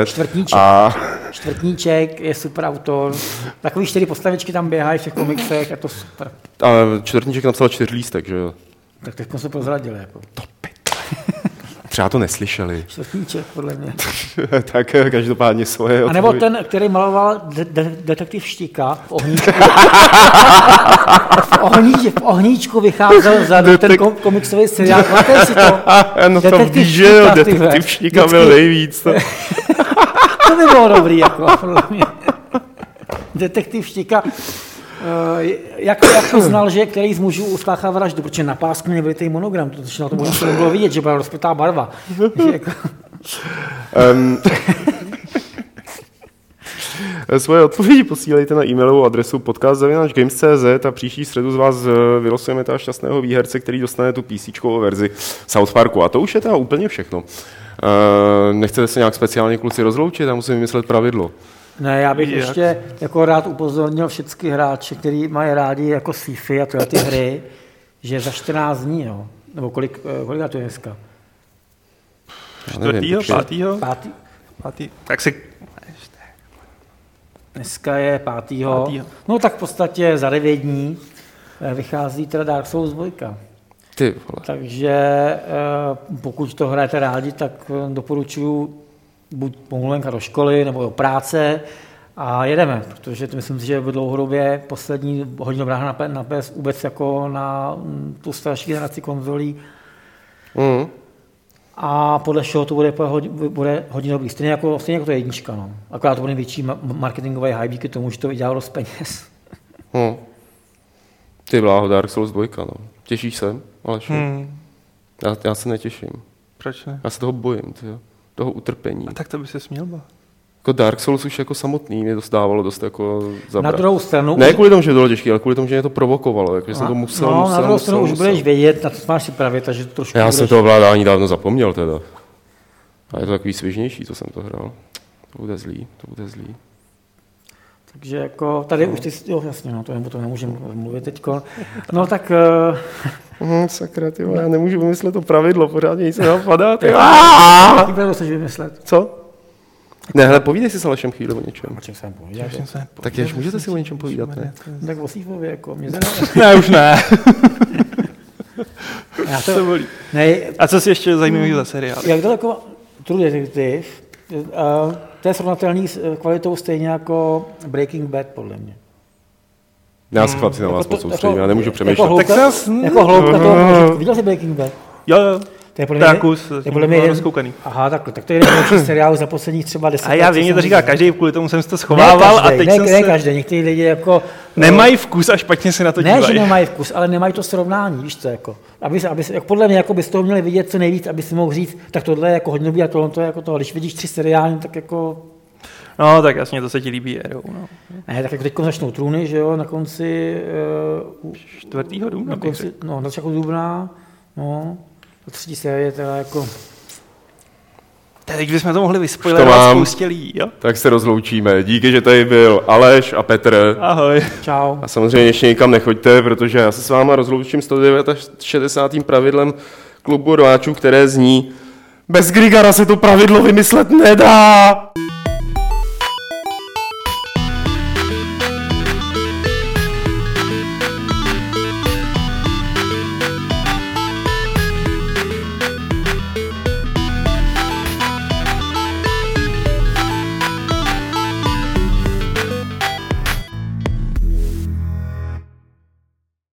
čtvrtníček. a Čtvrtníček je super autor, takový čtyři postavičky tam běhají v těch komiksech, je to super. a čtvrtníček napsal čtyřlístek, že jo? Tak teď jsme se prozradili, jako. [LAUGHS] Třeba to neslyšeli. Čtvrtníček, podle mě. [LAUGHS] tak eh, každopádně svoje A nebo ten, který maloval de- de- detektiv Štika v ohníčku. [LAUGHS] v, ohníč, v ohníčku vycházel za ten Detek- kom- komiksový seriál. Máte si to? [LAUGHS] no to Detektiv víš, že jo, detektiv Štika byl nejvíc. To. To by bylo dobrý, jako, podle mě. Detektiv Štika. Eh, jak, jak to znal, že který z mužů uspáchal vraždu, protože na pásku měl vylitý monogram, protože na tom to nebylo vidět, že byla rozpětá barva. Um, [LAUGHS] Svoje odpovědi posílejte na e-mailovou adresu podcast.games.cz a příští středu z vás eh, vylosujeme toho šťastného výherce, který dostane tu PC verzi South Parku. A to už je teda úplně všechno. Uh, nechcete se nějak speciálně kluci rozloučit? Já musím vymyslet pravidlo. Ne, já bych Jak? ještě jako rád upozornil všechny hráče, kteří mají rádi jako sci-fi a tyhle ty hry, že za 14 dní, jo, nebo kolik, eh, kolik to je dneska? Čtvrtýho, pátýho? Pátý, Pátý. Tak si dneska je pátýho. Pátýho. No tak v podstatě za 9 dní eh, vychází teda Dark Souls 2. Ty vole. Takže eh, pokud to hrajete rádi, tak doporučuji buď pomluvenka do školy nebo do práce a jedeme, protože to myslím si, že v dlouhodobě poslední hodně dobrá hra na, na PS vůbec jako na mm, tu starší generaci konzolí. Mm. a podle všeho to bude, bude, hodně dobrý. Stejně jako, stejně jako to jednička. No. Akorát to bude větší marketingový hype díky tomu, že to vydělalo dost peněz. Hmm. [LAUGHS] Ty bláho, Dark Souls 2, no. Těšíš se, ale hmm. já, já se netěším. Proč ne? Já se toho bojím, tyjo. Toho utrpení. A tak to by se směl bát. Jako Dark Souls už jako samotný mě dostávalo dost jako zabrat. Na druhou stranu... Ne kvůli tomu, že to bylo těžké, ale kvůli tomu, že mě to provokovalo. Jako, že jsem to musel, no, musel, na druhou stranu musel, už budeš vědět, na to máš si právě, takže to trošku Já budeš... jsem to ovládání dávno zapomněl teda. A je to takový svěžnější, co jsem to hrál. To bude zlý, to bude zlý. Takže jako tady no. už ty, jo jasně, no, to, to nemůžeme mluvit teď. No tak... Uh... Mm, sakra, ty já nemůžu vymyslet to pravidlo, pořádně nic nenapadá. Ty Jaký [LAUGHS] pravidlo chceš vymyslet? Co? Ne, hele, povídej si s Alešem chvíli o něčem. O čem jsem povídal? Tak jež, můžete si o něčem povídat, ne? Tak o Sýfově, jako mě [LAUGHS] Ne, už ne. [LAUGHS] Já to, to bolí. Ne, a co si ještě zajímavý za seriál? Jak daleko True Detective, uh, to je srovnatelný s eh, kvalitou stejně jako Breaking Bad, podle mě. Já se chlapci na vás moc soustředím, já nemůžu přemýšlet. Jako hloubka, tak jako hloubka to, viděl jsi Breaking Bad? Jo, jo. To je podle mě, kus, to je podle mě jeden, Aha, tak, tak to je jeden nejlepší seriál za posledních třeba deset A já vím, to říká každý, kvůli tomu jsem si to schovával. Ne každý, a teď ne, jsem ne se... každý, někteří lidi jako... Nemají vkus a špatně se na to dívají. Ne, že nemají vkus, ale nemají to srovnání, víš co, jako. Aby, aby, jako podle mě jako by z toho měli vidět co nejvíc, aby si mohl říct, tak tohle je jako hodně dobrý a tohle to je jako to. Když vidíš tři seriály, tak jako No, tak jasně, to se ti líbí jedou, no. Ne, tak jako teď začnou trůny, že jo, na konci... Uh, Čtvrtýho dubna. Na konci, no, na začátku dubna, no, třetí série teda jako... Teď bychom to mohli vyspoilerovat spoustě lidí, jo? Tak se rozloučíme. Díky, že tady byl Aleš a Petr. Ahoj. Čau. A samozřejmě ještě nikam nechoďte, protože já se s váma rozloučím 169. pravidlem klubu rváčů, které zní Bez Grigara se to pravidlo vymyslet nedá!